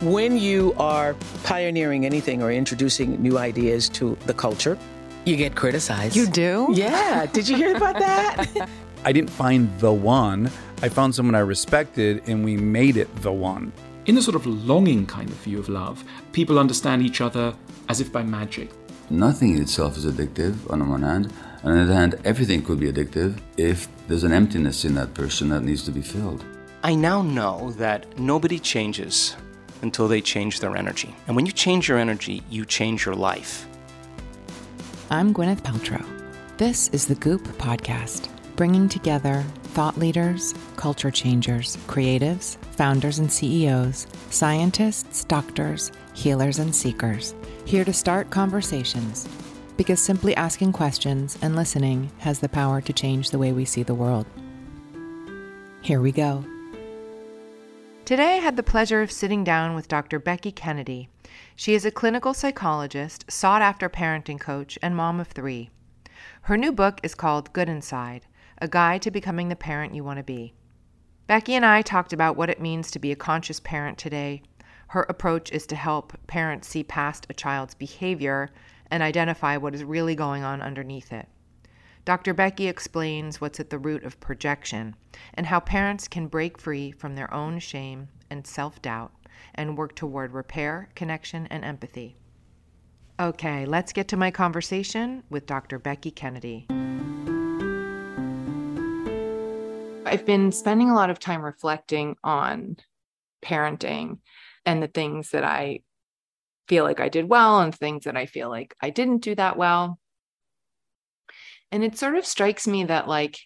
When you are pioneering anything or introducing new ideas to the culture, you get criticized. You do? Yeah. Did you hear about that? I didn't find the one. I found someone I respected and we made it the one. In a sort of longing kind of view of love, people understand each other as if by magic. Nothing in itself is addictive on the one hand. On the other hand, everything could be addictive if there's an emptiness in that person that needs to be filled. I now know that nobody changes until they change their energy. And when you change your energy, you change your life. I'm Gwyneth Paltrow. This is the Goop Podcast, bringing together thought leaders, culture changers, creatives, founders and CEOs, scientists, doctors, healers, and seekers, here to start conversations. Because simply asking questions and listening has the power to change the way we see the world. Here we go. Today, I had the pleasure of sitting down with Dr. Becky Kennedy. She is a clinical psychologist, sought after parenting coach, and mom of three. Her new book is called Good Inside A Guide to Becoming the Parent You Want to Be. Becky and I talked about what it means to be a conscious parent today. Her approach is to help parents see past a child's behavior and identify what is really going on underneath it. Dr. Becky explains what's at the root of projection and how parents can break free from their own shame and self doubt and work toward repair, connection, and empathy. Okay, let's get to my conversation with Dr. Becky Kennedy. I've been spending a lot of time reflecting on parenting and the things that I feel like I did well and things that I feel like I didn't do that well. And it sort of strikes me that, like,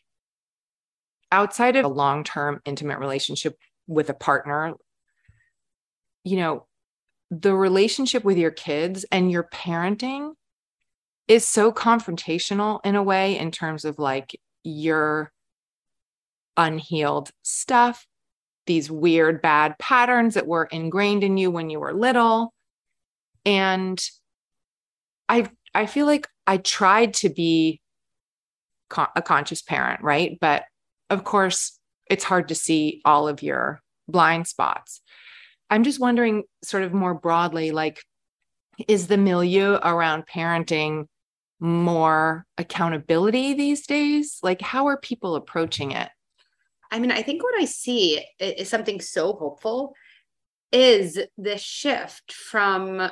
outside of a long term intimate relationship with a partner, you know, the relationship with your kids and your parenting is so confrontational in a way in terms of like your unhealed stuff, these weird bad patterns that were ingrained in you when you were little. And I I feel like I tried to be a conscious parent, right? But of course, it's hard to see all of your blind spots. I'm just wondering, sort of more broadly, like, is the milieu around parenting more accountability these days? Like, how are people approaching it? I mean, I think what I see is something so hopeful is the shift from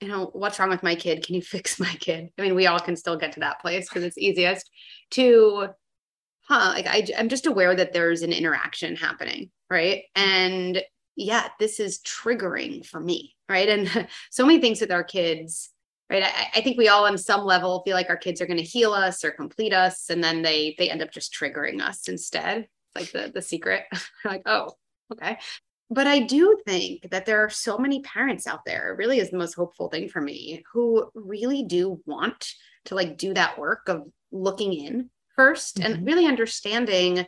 you know, what's wrong with my kid? Can you fix my kid? I mean, we all can still get to that place because it's easiest to, huh, like I, I'm just aware that there's an interaction happening, right? And yeah, this is triggering for me, right? And so many things with our kids, right? I, I think we all on some level feel like our kids are going to heal us or complete us, and then they they end up just triggering us instead. It's like the the secret, like oh, okay but I do think that there are so many parents out there, it really is the most hopeful thing for me, who really do want to like do that work of looking in 1st mm-hmm. and really understanding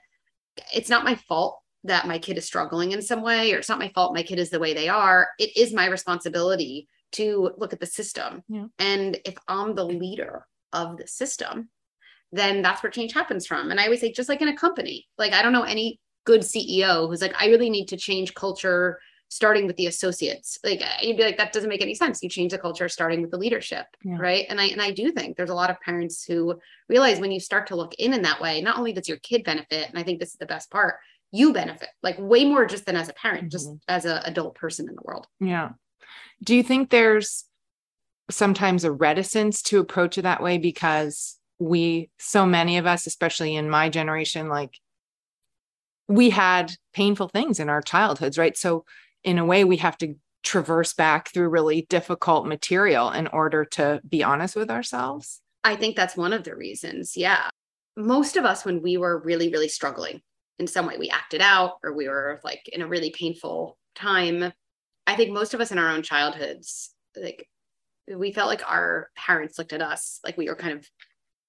it's not my fault that my kid is struggling in some way, or it's not my fault my kid is the way they are. It is my responsibility to look at the system. Yeah. And if I'm the leader of the system, then that's where change happens from. And I always say, just like in a company, like I don't know any good CEO who's like, I really need to change culture starting with the associates. Like you'd be like, that doesn't make any sense. You change the culture starting with the leadership. Yeah. Right. And I and I do think there's a lot of parents who realize when you start to look in in that way, not only does your kid benefit, and I think this is the best part, you benefit like way more just than as a parent, mm-hmm. just as an adult person in the world. Yeah. Do you think there's sometimes a reticence to approach it that way because we so many of us especially in my generation like we had painful things in our childhoods right so in a way we have to traverse back through really difficult material in order to be honest with ourselves I think that's one of the reasons. Yeah. Most of us, when we were really, really struggling in some way, we acted out or we were like in a really painful time. I think most of us in our own childhoods, like we felt like our parents looked at us like we were kind of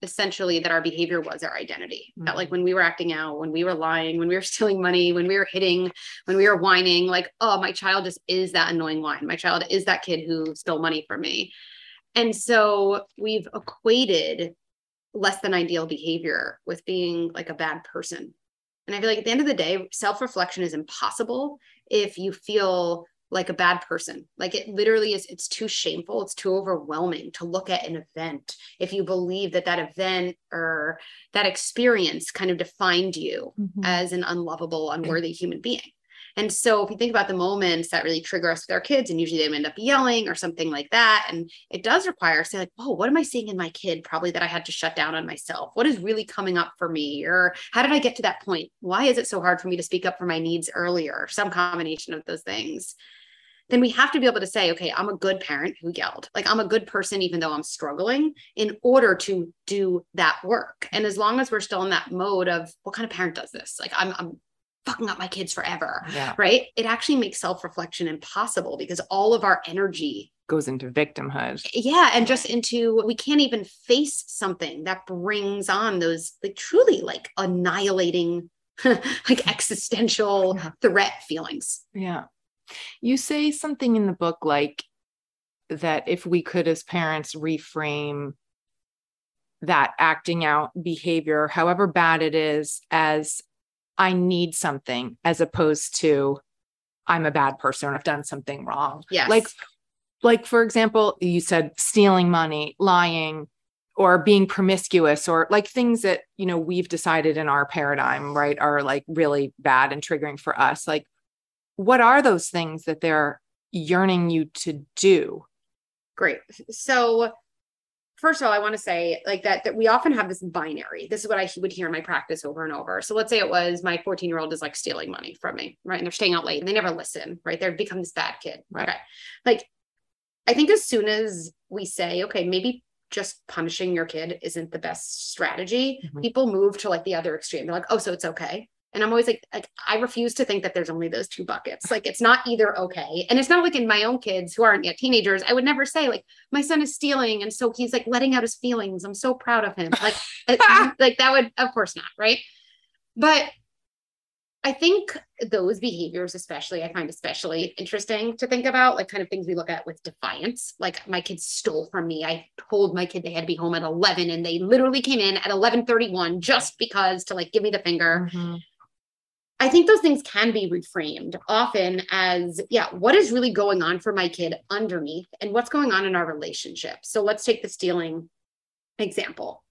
essentially that our behavior was our identity. Mm-hmm. That like when we were acting out, when we were lying, when we were stealing money, when we were hitting, when we were whining, like, oh, my child just is that annoying whine. My child is that kid who stole money from me. And so we've equated less than ideal behavior with being like a bad person. And I feel like at the end of the day, self reflection is impossible if you feel like a bad person. Like it literally is, it's too shameful. It's too overwhelming to look at an event. If you believe that that event or that experience kind of defined you Mhm. as an unlovable, unworthy human being. And so if you think about the moments that really trigger us with our kids, and usually they end up yelling or something like that, and it does require say like, oh, what am I seeing in my kid? Probably that I had to shut down on myself. What is really coming up for me? Or how did I get to that point? Why is it so hard for me to speak up for my needs earlier? Some combination of those things. Then we have to be able to say, okay, I'm a good parent who yelled. Like I'm a good person, even though I'm struggling, in order to do that work. And as long as we're still in that mode of what kind of parent does this? Like I'm, I'm fucking up my kids forever yeah right? It actually makes self reflection impossible because all of our energy, goes into victimhood yeah, and just into we can't even face something that brings on those like truly like annihilating, like existential Yeah. threat feelings. Yeah. You say something in the book like that if we could, as parents, reframe that acting out behavior, however bad it is, as I need something, as opposed to I'm a bad person or I've done something wrong. Yes. Like, like for example, you said stealing money, lying, or being promiscuous, or like things that you know we've decided in our paradigm, right, are like really bad and triggering for us. Like, what are those things that they're yearning you to do? Great. So first of all, I want to say like that that we often have this binary. This is what I would hear in my practice over and over. So let's say it was my 14 year old is like stealing money from me, right? And they're staying out late and they never listen, right? They've become this bad kid. Right. Okay. Like I think as soon as we say, okay, maybe just punishing your kid isn't the best strategy, Mhm. people move to like the other extreme. They're like, oh, so it's okay. And I'm always like, like I refuse to think that there's only those two buckets. Like it's not either okay. And it's not like in my own kids who aren't yet teenagers, I would never say like my son is stealing and so he's like letting out his feelings. I'm so proud of him. Like it- like that would of course not, right? But I think those behaviors, especially, I find especially interesting to think about, like kind of things we look at with defiance. Like my kids stole from me. I told my kid they had to be home at 11 and they literally came in at 11:31 just because to like give me the finger. Mm-hmm. I think those things can be reframed often as, yeah, what is really going on for my kid underneath and what's going on in our relationship. So let's take the stealing example.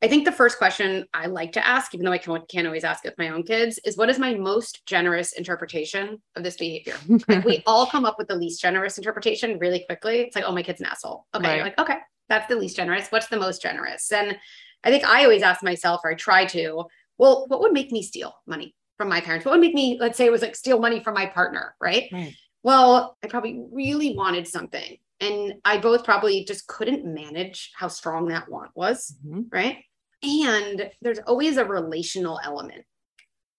I think the first question I like to ask, even though I can't, can't always ask it with my own kids, is what is my most generous interpretation of this behavior? Like we all come up with the least generous interpretation really quickly. It's like, oh, my kid's an asshole. Okay. Right. You're like, okay, that's the least generous. What's the most generous? And I think I always ask myself, or I try to, well, what would make me steal money from my parents? What would make me, let's say it was like steal money from my partner, right? Right. Well, I probably really wanted something. And I both probably just couldn't manage how strong that want was Mhm. right? And there's always a relational element.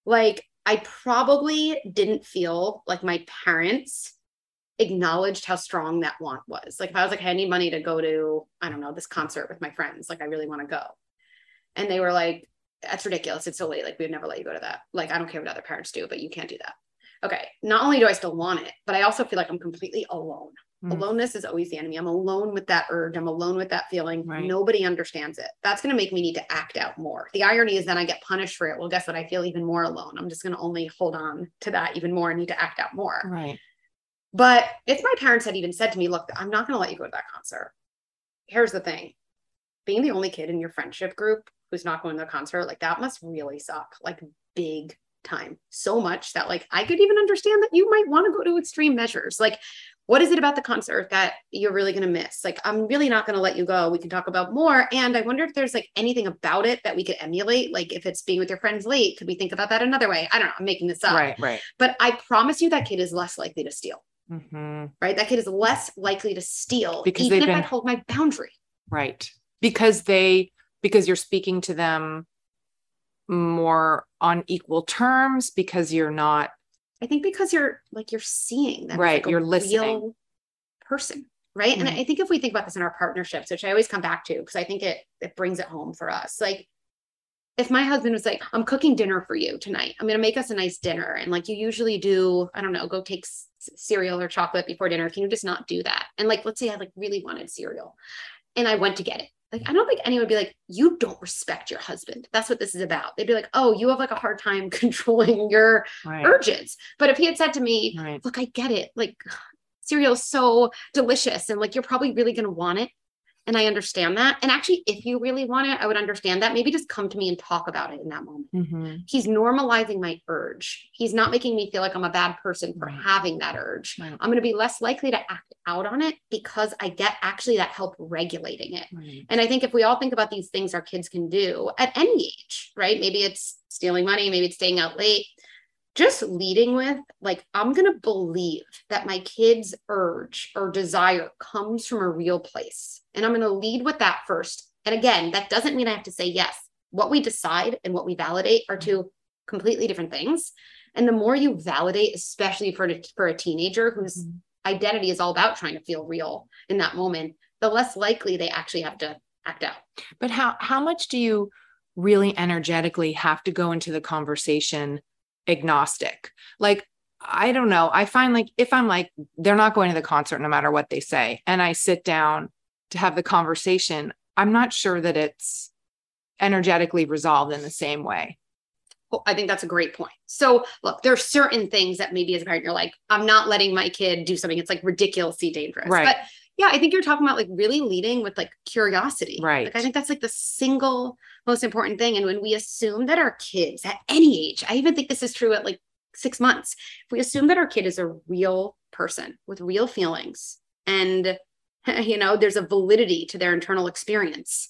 Like, I probably didn't feel like my parents acknowledged how strong that want was. Like, if I was like, hey, I need money to go to, I don't know, this concert with my friends, like, I really want to go. And they were like, that's ridiculous. It's so late. Like, we would never let you go to that. Like, I don't care what other parents do, but you can't do that. Okay. Not only do I still want it, but I also feel like I'm completely alone. Mm. Aloneness is always the enemy. I'm alone with that urge. I'm alone with that feeling. Right. Nobody understands it. That's going to make me need to act out more. The irony is then I get punished for it. Well, guess what? I feel even more alone. I'm just going to only hold on to that even more and need to act out more. Right. But if my parents had even said to me, look, I'm not going to let you go to that concert. Here's the thing being the only kid in your friendship group who's not going to the concert, like that must really suck, like big time. So much that, like, I could even understand that you might want to go to extreme measures. Like, what is it about the concert that you're really going to miss? Like, I'm really not going to let you go. We can talk about more. And I wonder if there's like anything about it that we could emulate. Like, if it's being with your friends late, could we think about that another way? I don't know. I'm making this up. Right, right. But I promise you that kid is less likely to steal, hmm right? That kid is less likely to steal Because even if I been- hold my boundary. Right. Because they, because you're speaking to them more on equal terms because you're not, I think because you're like, you're seeing them. Right, like, you're listening. real person. Right. And mm-hmm. I think if we think about this in our partnerships, which I always come back to, because I think it, it brings it home for us. Like, if my husband was like, I'm cooking dinner for you tonight, I'm going to make us a nice dinner. And like you usually do, I don't know, go take cereal or chocolate before dinner. Can you just not do that? And like, let's say I like really wanted cereal and I went to get it. Like, I don't think anyone would be like, you don't respect your husband. That's what this is about. They'd be like, oh, you have like a hard time controlling your right. urges. But if he had said to me, Right. look, I get it. Like cereal is so delicious and like you're probably really going to want it. And I understand that. And actually, if you really want it, I would understand that. Maybe just come to me and talk about it in that moment. hmm He's normalizing my urge. He's not making me feel like I'm a bad person for Right. having that urge. Right. I'm going to be less likely to act out on it because I get actually that help regulating it. Right. And I think if we all think about these things our kids can do at any age, right? Maybe it's stealing money, maybe it's staying out late, just leading with, like, I'm going to believe that my kid's urge or desire comes from a real place. And I'm going to lead with that first. And again, that doesn't mean I have to say yes. What we decide and what we validate are two completely different things. And the more you validate, especially for, for a teenager whose Mhm. identity is all about trying to feel real in that moment, the less likely they actually have to act out. But how how much do you really energetically have to go into the conversation agnostic? Like I don't know. I find like if I'm like they're not going to the concert no matter what they say and I sit down to have the conversation, I'm not sure that it's energetically resolved in the same way. Well, I think that's a great point. So, look, there are certain things that maybe as a parent, you're like, I'm not letting my kid do something. It's like ridiculously dangerous. Right. But yeah, I think you're talking about like really leading with like curiosity. Right. Like, I think that's like the single most important thing. And when we assume that our kids at any age, I even think this is true at like six months, if we assume that our kid is a real person with real feelings and, you know, there's a validity to their internal experience,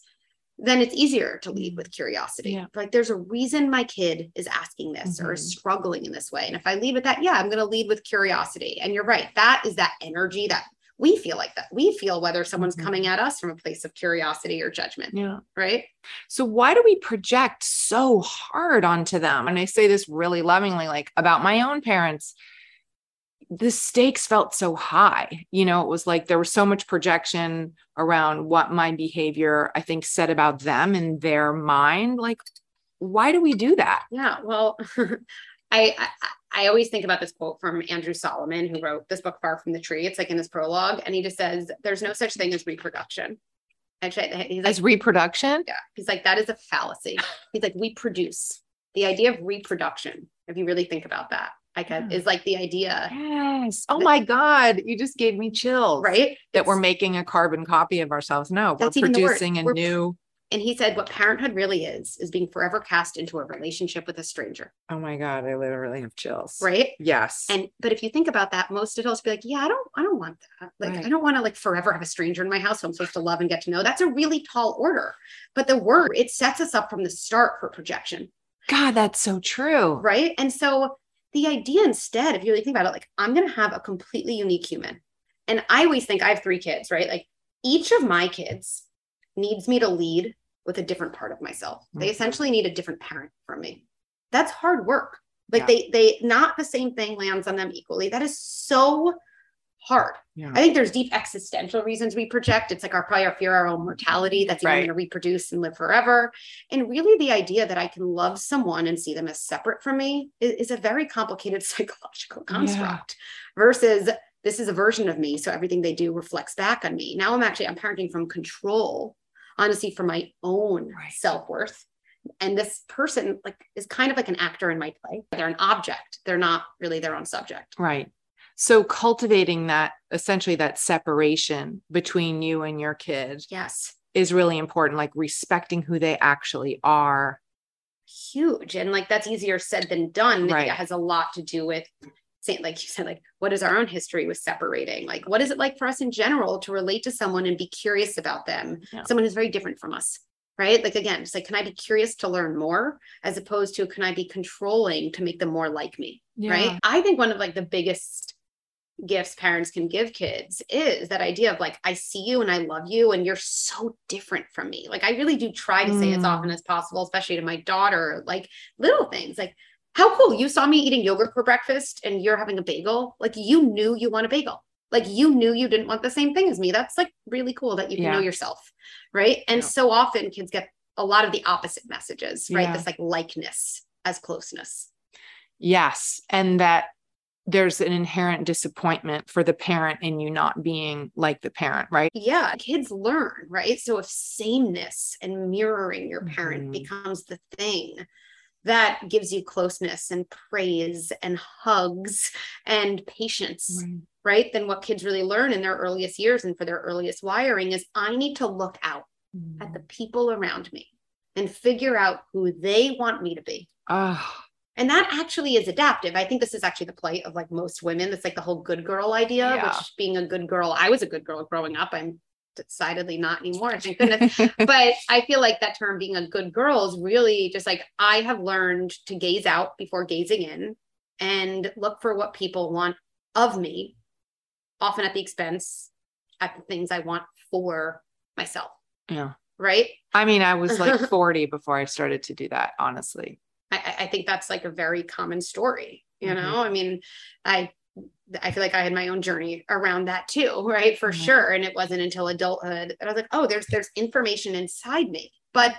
then it's easier to lead with curiosity. Yeah. Like there's a reason my kid is asking this or is Mhm. struggling in this way. And if I lead with that, yeah, I'm going to lead with curiosity. And you're right. That is that energy that we feel like that. We feel whether someone's Mhm. coming at us from a place of curiosity or judgment, Yeah. right? So why do we project so hard onto them? And I say this really lovingly, like about my own parents. The stakes felt so high. You know, it was like there was so much projection around what my behavior, I think, said about them in their mind. Like, why do we do that? Yeah. Well, I, I I always think about this quote from Andrew Solomon, who wrote this book Far from the Tree. It's like in his prologue, and he just says, "There's no such thing as reproduction." Actually, he's like, As reproduction? yeah, he's like, that is a fallacy. He's like, we produce. The idea of reproduction, if you really think about that, like Yeah. is like the idea, Yes. Oh my God. You just gave me chills. right? That we're making a carbon copy of ourselves. No, we're That's even the word. producing a We're- new. And he said, what parenthood really is, is being forever cast into a relationship with a stranger, Oh my God. I literally have chills. right? Yes. And but if you think about that, most adults be like, yeah, I don't, I don't want that. Like, Right. I don't want to like forever have a stranger in my house who I'm supposed to love and get to know. That's a really tall order. But the word it sets us up from the start for projection, God, that's so true. right? And so the idea instead, if you really think about it, like I'm gonna have a completely unique human. And I always think I have three kids, right? Like each of my kids needs me to lead with a different part of myself. They Mhm. essentially need a different parent from me. That's hard work. Like Yeah. they they not the same thing lands on them equally. That is so hard. Yeah. I think there's deep existential reasons we project. It's like our probably our fear of our own mortality that's even Right. going to reproduce and live forever. And really the idea that I can love someone and see them as separate from me is, is a very complicated psychological construct versus this is a version of me. So everything they do reflects back on me. Now I'm actually I'm parenting from control, honestly, for my own Right. self-worth. And this person like is kind of like an actor in my play. They're an object. They're not really their own subject. Right. So cultivating that essentially that separation between you and your kid Yes. is really important, like respecting who they actually are. huge and like that's easier said than done Right. it has a lot to do with saying like you said like what is our own history with separating? Like what is it like for us in general to relate to someone and be curious about them? Yeah. someone who's very different from us right? Like again it's like can i be curious to learn more as opposed to can i be controlling to make them more like me right? I think one of like the biggest gifts parents can give kids is that idea of like i see you and i love you and you're so different from me. Like i really do try to say as Mm. often as possible especially to my daughter like little things like how cool you saw me eating yogurt for breakfast and you're having a bagel like you knew you want a bagel like you knew you didn't want the same thing as me that's like really cool that you can Yeah. know yourself right and Yeah. so often kids get a lot of the opposite messages right Yeah. this like likeness as closeness Yes. And that there's an inherent disappointment for the parent in you not being like the parent, right? yeah kids learn right so if sameness and mirroring your parent Mhm. becomes the thing that gives you closeness and praise and hugs and patience right then what kids really learn in their earliest years and for their earliest wiring is i need to look out at the mm. people around me and figure out who they want me to be Oh, and that actually is adaptive. I think this is actually the plight of like most women. That's like the whole good girl idea, Yeah. which being a good girl, I was a good girl growing up. I'm decidedly not anymore. Thank goodness. but I feel like that term being a good girl is really just like I have learned to gaze out before gazing in and look for what people want of me, often at the expense at the things I want for myself. yeah. Right. I mean, I was like 40 before I started to do that, honestly. I, I- think that's like a very common story. You Mhm. know, I mean, I I feel like I had my own journey around that too, right? For Mhm. sure. And it wasn't until adulthood that I was like, oh, there's there's information inside me. But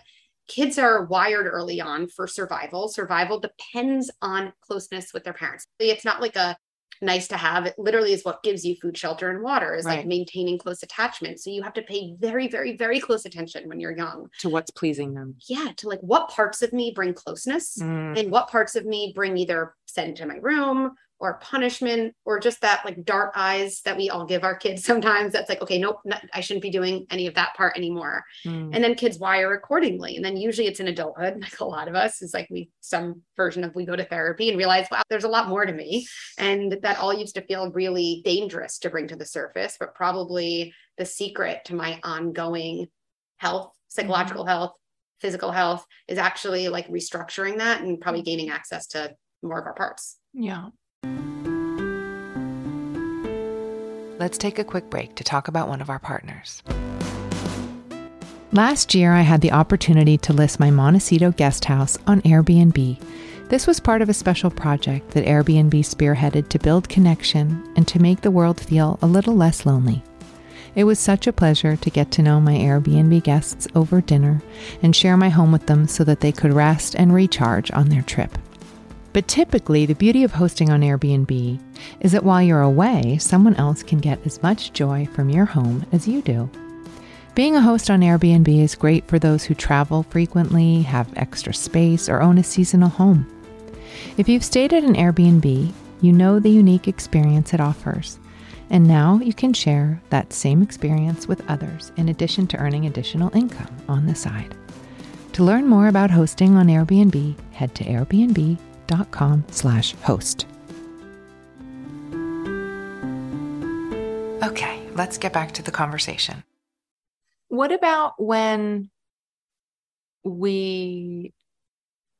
kids are wired early on for survival. Survival depends on closeness with their parents. It's not like a nice to have. It literally is what gives you food, shelter, and water, is like maintaining close attachment. So you have to pay very, very, very close attention when you're young. To what's pleasing them. Yeah, to like what parts of me bring closeness Mm, and what parts of me bring either sent to my room or punishment or just that like dart eyes that we all give our kids sometimes that's like okay nope not, i shouldn't be doing any of that part anymore mm. and then kids wire accordingly and then usually it's in adulthood like a lot of us is like we some version of we go to therapy and realize wow there's a lot more to me and that all used to feel really dangerous to bring to the surface but probably the secret to my ongoing health psychological health physical health is actually like restructuring that and probably gaining access to more of our parts Yeah. Let's take a quick break to talk about one of our partners. Last year, I had the opportunity to list my Montecito guest house on Airbnb. This was part of a special project that Airbnb spearheaded to build connection and to make the world feel a little less lonely. It was such a pleasure to get to know my Airbnb guests over dinner and share my home with them so that they could rest and recharge on their trip. But typically, the beauty of hosting on Airbnb is that while you're away, someone else can get as much joy from your home as you do. Being a host on Airbnb is great for those who travel frequently, have extra space, or own a seasonal home. If you've stayed at an Airbnb, you know the unique experience it offers. And now you can share that same experience with others in addition to earning additional income on the side. To learn more about hosting on Airbnb, head to airbnb.com slash host. Okay, let's get back to the conversation. What about when we,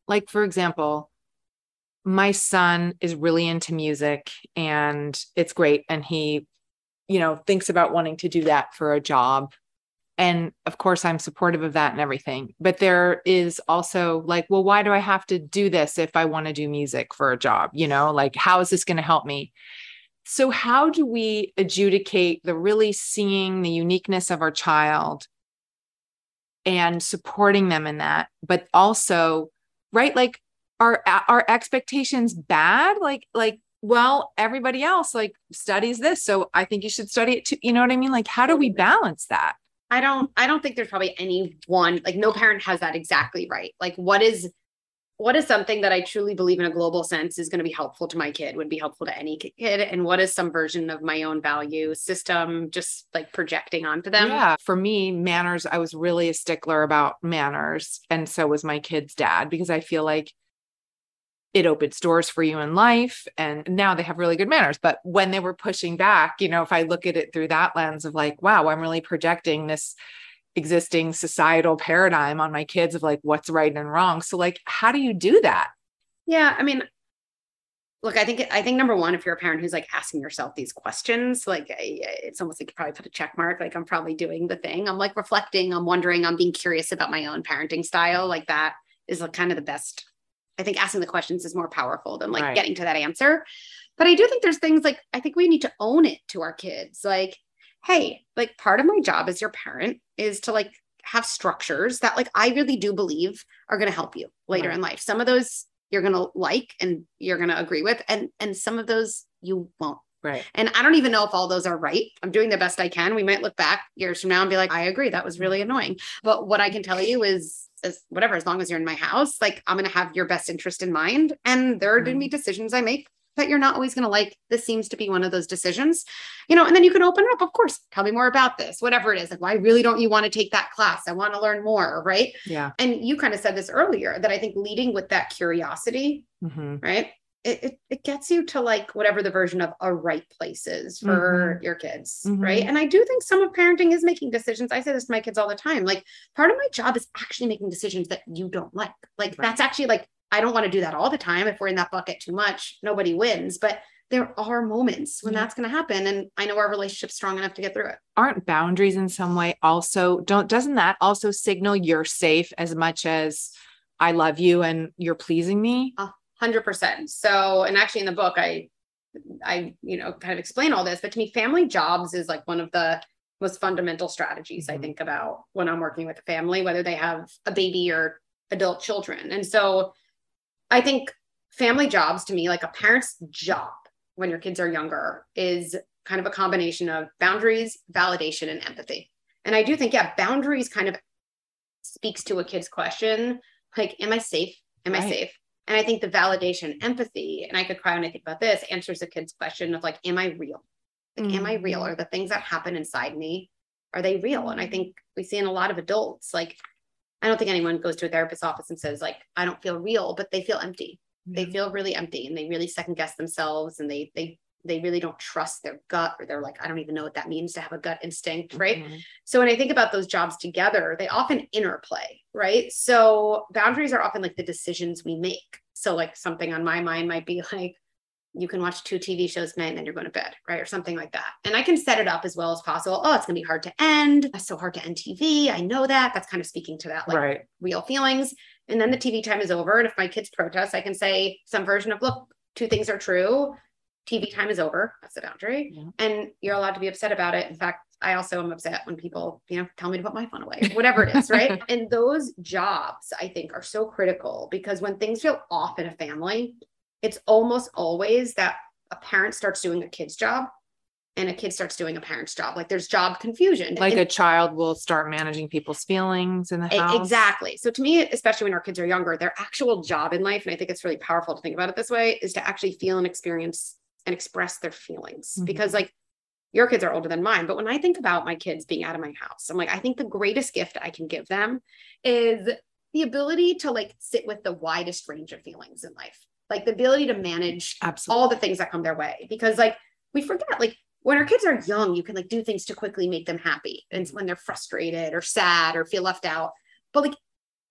like, for example, my son is really into music and it's great. And he, you know, thinks about wanting to do that for a job. And of course, I'm supportive of that and everything. But there is also like, well, why do I have to do this if I want to do music for a job? You know, like, how is this going to help me? So, how do we adjudicate the really seeing the uniqueness of our child and supporting them in that, but also, right? Like, are our expectations bad? Like, like, well, everybody else like studies this, so I think you should study it too. You know what I mean? Like, how do we balance that? I don't I don't think there's probably any one like no parent has that exactly right. Like what is what is something that I truly believe in a global sense is going to be helpful to my kid, would be helpful to any kid and what is some version of my own value system just like projecting onto them. Yeah. For me, manners, I was really a stickler about manners. And so was my kid's dad, because I feel like it opens doors for you in life and now they have really good manners. But when they were pushing back you know if i look at it through that lens of like wow i'm really projecting this existing societal paradigm on my kids of like what's right and wrong. So like how do you do that? Yeah i mean look i think i think number one if you're a parent who's like asking yourself these questions like it's almost like you probably put a check mark like i'm probably doing the thing. I'm like reflecting i'm wondering i'm being curious about my own parenting style. Like that is like kind of the best I think asking the questions is more powerful than like right. getting to that answer. But I do think there's things like I think we need to own it to our kids. Like, hey, like part of my job as your parent is to like have structures that like I really do believe are going to help you later right. in life. Some of those you're going to like and you're going to agree with and and some of those you won't. Right. And I don't even know if all those are right. I'm doing the best I can. We might look back years from now and be like, I agree. That was really annoying. But what I can tell you is as whatever, as long as you're in my house, like I'm going to have your best interest in mind. And there are going to be mm-hmm. decisions I make that you're not always going to like. This seems to be one of those decisions, you know, and then you can open it up. Of course, tell me more about this, whatever it is. Like, why really don't you want to take that class? I want to learn more. Right. Yeah. And you kind of said this earlier that I think leading with that curiosity, mm-hmm. right? it, it, it, gets you to like whatever the version of a right place is for mm-hmm. your kids mm-hmm. right and i do think some of parenting is making decisions i say this to my kids all the time like part of my job is actually making decisions that you don't like like right. that's actually like i don't want to do that all the time if we're in that bucket too much nobody wins but there are moments when yeah. that's going to happen and i know our relationship's strong enough to get through it aren't boundaries in some way also don't doesn't that also signal you're safe as much as i love you and you're pleasing me uh, 100%. So, and actually in the book, I, I, you know, kind of explain all this, but to me, family jobs is like one of the most fundamental strategies mm-hmm. I think about when I'm working with a family, whether they have a baby or adult children. And so I think family jobs to me, like a parent's job when your kids are younger, is kind of a combination of boundaries, validation, and empathy. And I do think, yeah, boundaries kind of speaks to a kid's question like, am I safe? Am right. I safe? And I think the validation, empathy, and I could cry when I think about this, answers the kid's question of like, am I real? Like, mm-hmm. am I real? Mm-hmm. Are the things that happen inside me, are they real? And I think we see in a lot of adults, like, I don't think anyone goes to a therapist's office and says, like, I don't feel real, but they feel empty. Mm-hmm. They feel really empty and they really second guess themselves and they they they really don't trust their gut or they're like i don't even know what that means to have a gut instinct right mm-hmm. so when i think about those jobs together they often interplay right so boundaries are often like the decisions we make so like something on my mind might be like you can watch two TV shows tonight and then you're going to bed, right? Or something like that. And I can set it up as well as possible. Oh, it's going to be hard to end. It's so hard to end TV. I know that. That's kind of speaking to that, like right. real feelings. And then the TV time is over. And if my kids protest, I can say some version of, look, two things are true. TV time is over. That's the boundary. Yeah. And you're allowed to be upset about it. In fact, I also am upset when people, you know, tell me to put my phone away, whatever it is, right? and those jobs, I think, are so critical because when things feel off in a family, it's almost always that a parent starts doing a kid's job and a kid starts doing a parent's job. Like there's job confusion. Like and, a child will start managing people's feelings in the house. Exactly. So to me, especially when our kids are younger, their actual job in life, and I think it's really powerful to think about it this way, is to actually feel and experience and express their feelings mm-hmm. because like your kids are older than mine but when i think about my kids being out of my house i'm like i think the greatest gift i can give them is the ability to like sit with the widest range of feelings in life like the ability to manage Absolutely. all the things that come their way because like we forget like when our kids are young you can like do things to quickly make them happy and when they're frustrated or sad or feel left out but like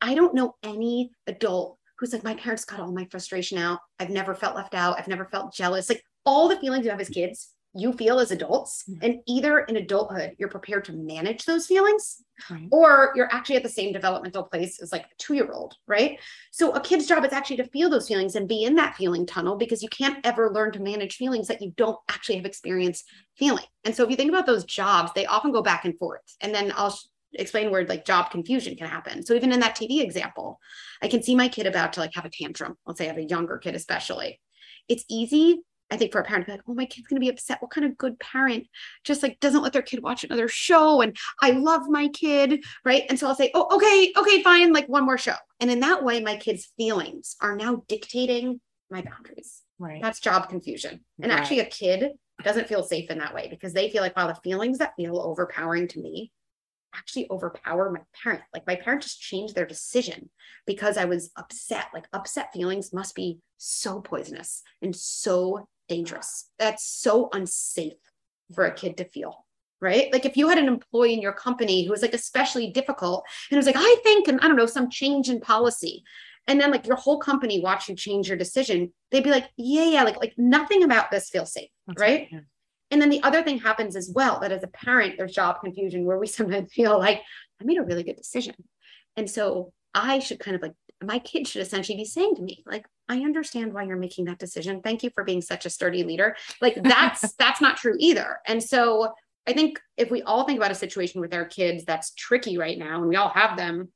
i don't know any adult who's like my parents got all my frustration out i've never felt left out i've never felt jealous like all the feelings you have as kids you feel as adults mm-hmm. and either in adulthood you're prepared to manage those feelings right. or you're actually at the same developmental place as like a two-year-old right? So a kid's job is actually to feel those feelings and be in that feeling tunnel because you can't ever learn to manage feelings that you don't actually have experience feeling. And so if you think about those jobs they often go back and forth. And then i'll explain where like job confusion can happen. So even in that tv example i can see my kid about to like have a tantrum let's say i have a younger kid especially. It's easy I think for a parent to be like, oh, my kid's going to be upset. What kind of good parent just like doesn't let their kid watch another show? And I love my kid. Right. And so I'll say, oh, okay, okay, fine. Like one more show. And in that way, my kid's feelings are now dictating my boundaries. Right. That's job confusion. And right. actually, a kid doesn't feel safe in that way because they feel like, wow, the feelings that feel overpowering to me actually overpower my parent. Like my parent just changed their decision because I was upset. Like upset feelings must be so poisonous and so dangerous. That's so unsafe for a kid to feel. Right. Like if you had an employee in your company who was like especially difficult and it was like, I think, and I don't know, some change in policy. And then like your whole company watch you change your decision, they'd be like, yeah, yeah, like, like nothing about this feels safe. That's right. yeah. And then the other thing happens as well that as a parent, there's job confusion where we sometimes feel like I made a really good decision. And so I should kind of like, my kid should essentially be saying to me, like, I understand why you're making that decision. Thank you for being such a sturdy leader. Like that's that's not true either. And so I think if we all think about a situation with our kids that's tricky right now, and we all have them,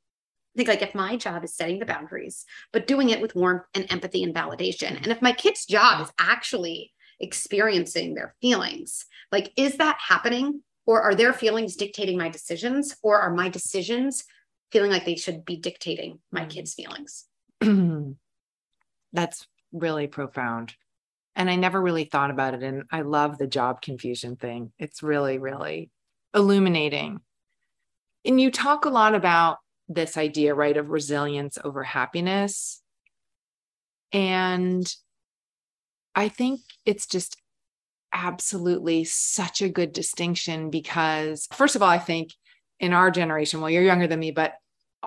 I think like if my job is setting the boundaries, but doing it with warmth and empathy and validation. And if my kid's job is actually experiencing their feelings. Like, is that happening? Or are their feelings dictating my decisions? Or are my decisions feeling like they should be dictating my mm. kids' feelings? That's really profound. And I never really thought about it. And I love the job confusion thing. It's really, really illuminating. And you talk a lot about this idea, right, of resilience over happiness. And I think it's just absolutely such a good distinction because, first of all, I think in our generation, well, you're younger than me, but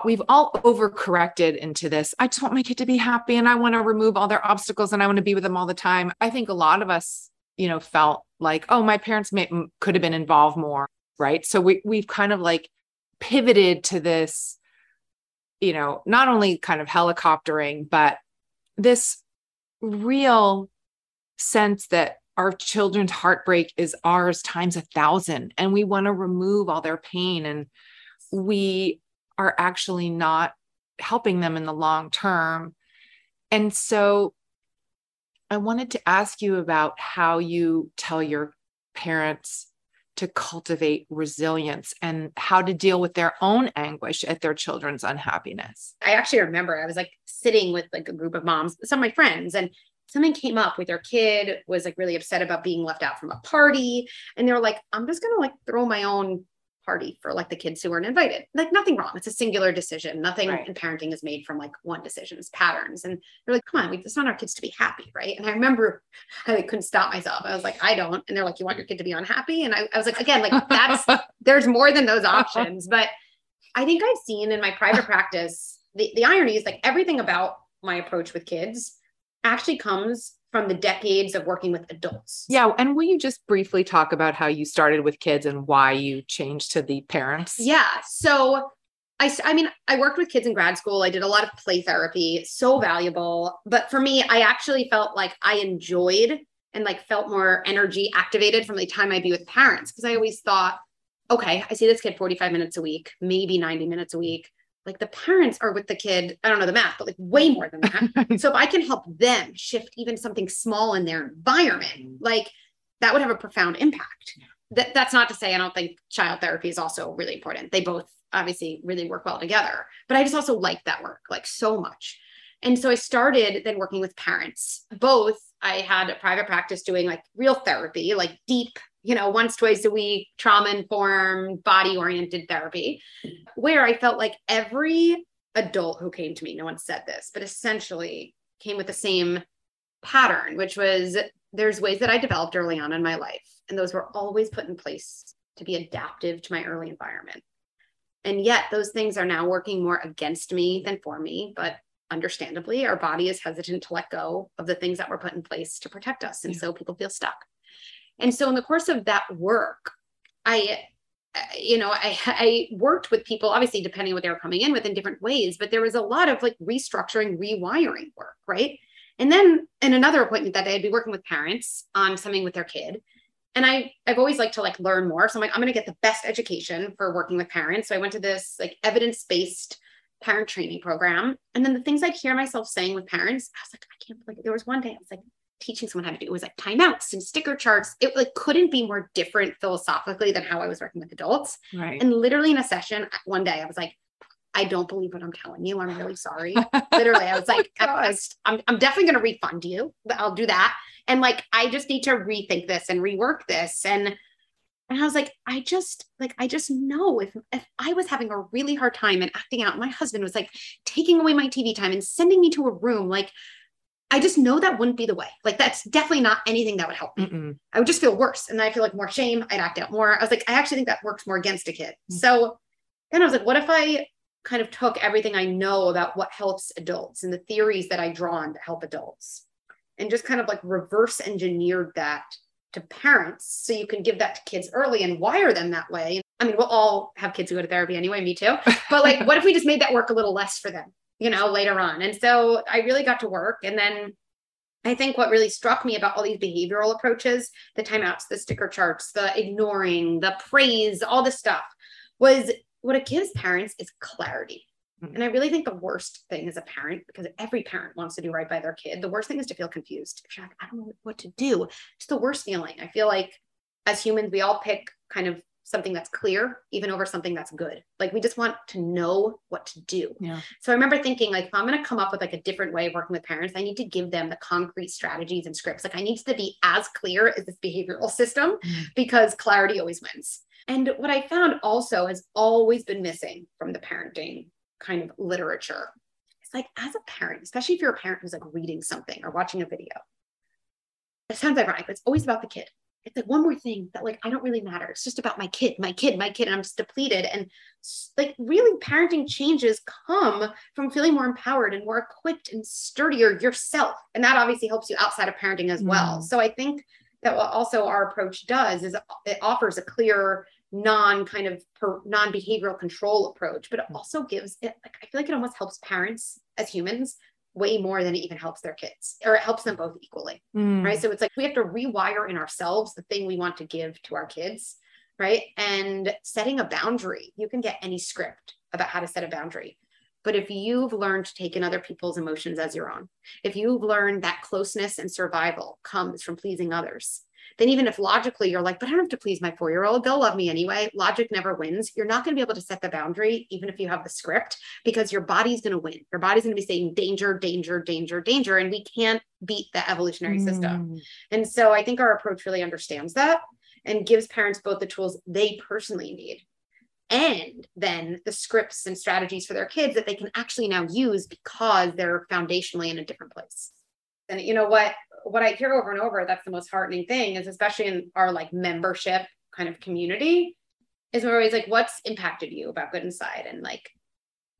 we've all overcorrected into this. I just want my kid to be happy and I want to remove all their obstacles and I want to be with them all the time. I think a lot of us, you know, felt like, oh, my parents may, could have been involved more. Right. So we, we've kind of like pivoted to this, you know, not only kind of helicoptering, but this real sense that our children's heartbreak is ours times a thousand and we want to remove all their pain and we are actually not helping them in the long term and so i wanted to ask you about how you tell your parents to cultivate resilience and how to deal with their own anguish at their children's unhappiness. I actually remember I was like sitting with like a group of moms, some of my friends, and something came up with their kid was like really upset about being left out from a party and they were like i'm just going to like throw my own party for like the kids who weren't invited. Like nothing wrong. It's a singular decision. Nothing right. in parenting is made from like one decision it's patterns. And they're like come on we just want our kids to be happy right? And i remember i like, couldn't stop myself. I was like i don't. And they're like you want your kid to be unhappy? And i, I was like again like that's there's more than those options but i think i've seen in my private practice the, the irony is like everything about my approach with kids actually comes from the decades of working with adults. Yeah. And will you just briefly talk about how you started with kids and why you changed to the parents? Yeah. So I, I mean, I worked with kids in grad school. I did a lot of play therapy, so valuable. But for me, I actually felt like I enjoyed and like felt more energy activated from the time I'd be with parents because I always thought, okay, I see this kid 45 minutes a week, maybe 90 minutes a week like the parents are with the kid i don't know the math but like way more than that. So if i can help them shift even something small in their environment mm. like that would have a profound impact. That, that's not to say i don't think child therapy is also really important. They both obviously really work well together but i just also like that work like so much. And so i started then working with parents. Both i had a private practice doing like real therapy like deep you know, once, twice a week, trauma informed, body oriented therapy, where I felt like every adult who came to me, no one said this, but essentially came with the same pattern, which was there's ways that I developed early on in my life. And those were always put in place to be adaptive to my early environment. And yet those things are now working more against me than for me. But understandably, our body is hesitant to let go of the things that were put in place to protect us. And yeah. so people feel stuck. And so in the course of that work, I you know, I, I worked with people, obviously, depending on what they were coming in with in different ways, but there was a lot of like restructuring, rewiring work, right? And then in another appointment that day, I'd be working with parents on something with their kid. And I, I've always liked to like learn more. So I'm like, I'm going to get the best education for working with parents. So I went to this like evidence-based parent training program. And then the things I'd hear myself saying with parents, I was like, I can't believe it. there was one day I was like, teaching someone how to do it was like timeouts and sticker charts. It like couldn't be more different philosophically than how I was working with adults. Right. And literally in a session one day, I was like, I don't believe what I'm telling you. I'm really sorry. literally, I was oh like, oh I'm, I'm definitely going to refund you. I'll do that. And like, I just need to rethink this and rework this. And And I was like, I just like I just know if if I was having a really hard time and acting out, my husband was like taking away my TV time and sending me to a room, like I just know that wouldn't be the way. Like that's definitely not anything that would help me. Mm-mm. I would just feel worse. And then I feel like more shame. I'd act out more. I was like, I actually think that works more against a kid. Mm. So then I was like, what if I kind of took everything I know about what helps adults and the theories that I draw on to help adults and just kind of like reverse engineered that to parents so you can give that to kids early and wire them that way. I mean, we'll all have kids who go to therapy anyway, me too. But like, what if we just made that work a little less for them, you know, later on? And so I really got to work. And then I think what really struck me about all these behavioral approaches, the timeouts, the sticker charts, the ignoring, the praise, all this stuff was what it gives parents is clarity. Mhm. And I really think the worst thing as a parent, because every parent wants to do right by their kid, the worst thing is to feel confused. If you're like, I don't know what to do. It's the worst feeling. I feel like as humans, we all pick kind of something that's clear, even over something that's good. Like we just want to know what to do. Yeah. So I remember thinking, like, if I'm going to come up with like a different way of working with parents, I need to give them the concrete strategies and scripts. Like I need to be as clear as this behavioral system Mhm. because clarity always wins. And what I found also has always been missing from the parenting kind of literature. It's like as a parent, especially if you're a parent who's like reading something or watching a video, it sounds ironic, but it's always about the kid. It's like one more thing that like I don't really matter. It's just about my kid, my kid, my kid, and I'm just depleted. And like really, parenting changes come from feeling more empowered and more equipped and sturdier yourself, and that obviously helps you outside of parenting as well. Mm. So I think that what also our approach does is it offers a clear non kind of per, non behavioral control approach, but it also gives it like I feel like it almost helps parents as humans way more than it even helps their kids, or it helps them both equally Mm. right? So it's like we have to rewire in ourselves the thing we want to give to our kids, right? And setting a boundary, you can get any script about how to set a boundary. But if you've learned to take in other people's emotions as your own, if you've learned that closeness and survival comes from pleasing others, then even if logically you're like, but I don't have to please my four year old, they'll love me anyway. Logic never wins. You're not going to be able to set the boundary, even if you have the script, because your body's going to win. Your body's going to be saying danger, danger, danger, danger. And we can't beat the evolutionary system. Mm. And so I think our approach really understands that and gives parents both the tools they personally need and then the scripts and strategies for their kids that they can actually now use because they're foundationally in a different place. And you know what what I hear over and over that's the most heartening thing is especially in our like membership kind of community is we're always like what's impacted you about good inside and like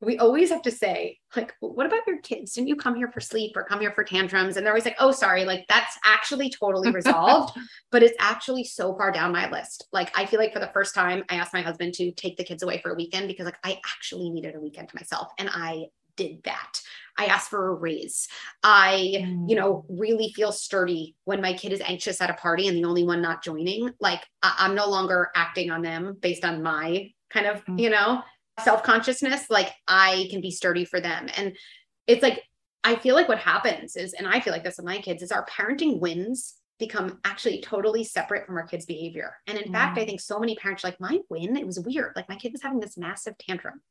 we always have to say, like, what about your kids? Didn't you come here for sleep or come here for tantrums? And they're always like, oh, sorry, like that's actually totally resolved, but it's actually so far down my list. Like, I feel like for the first time, I asked my husband to take the kids away for a weekend because, like, I actually needed a weekend to myself. And I did that. I asked for a raise. I, you know, really feel sturdy when my kid is anxious at a party and the only one not joining. Like, I- I'm no longer acting on them based on my kind of, Mm. you know, self consciousness. Like, I can be sturdy for them. And it's like, I feel like what happens is, and I feel like this with my kids, is our parenting wins become actually totally separate from our kids' behavior. And in fact, I Mm. think so many parents are like, my win, it was weird. Like, my kid was having this massive tantrum,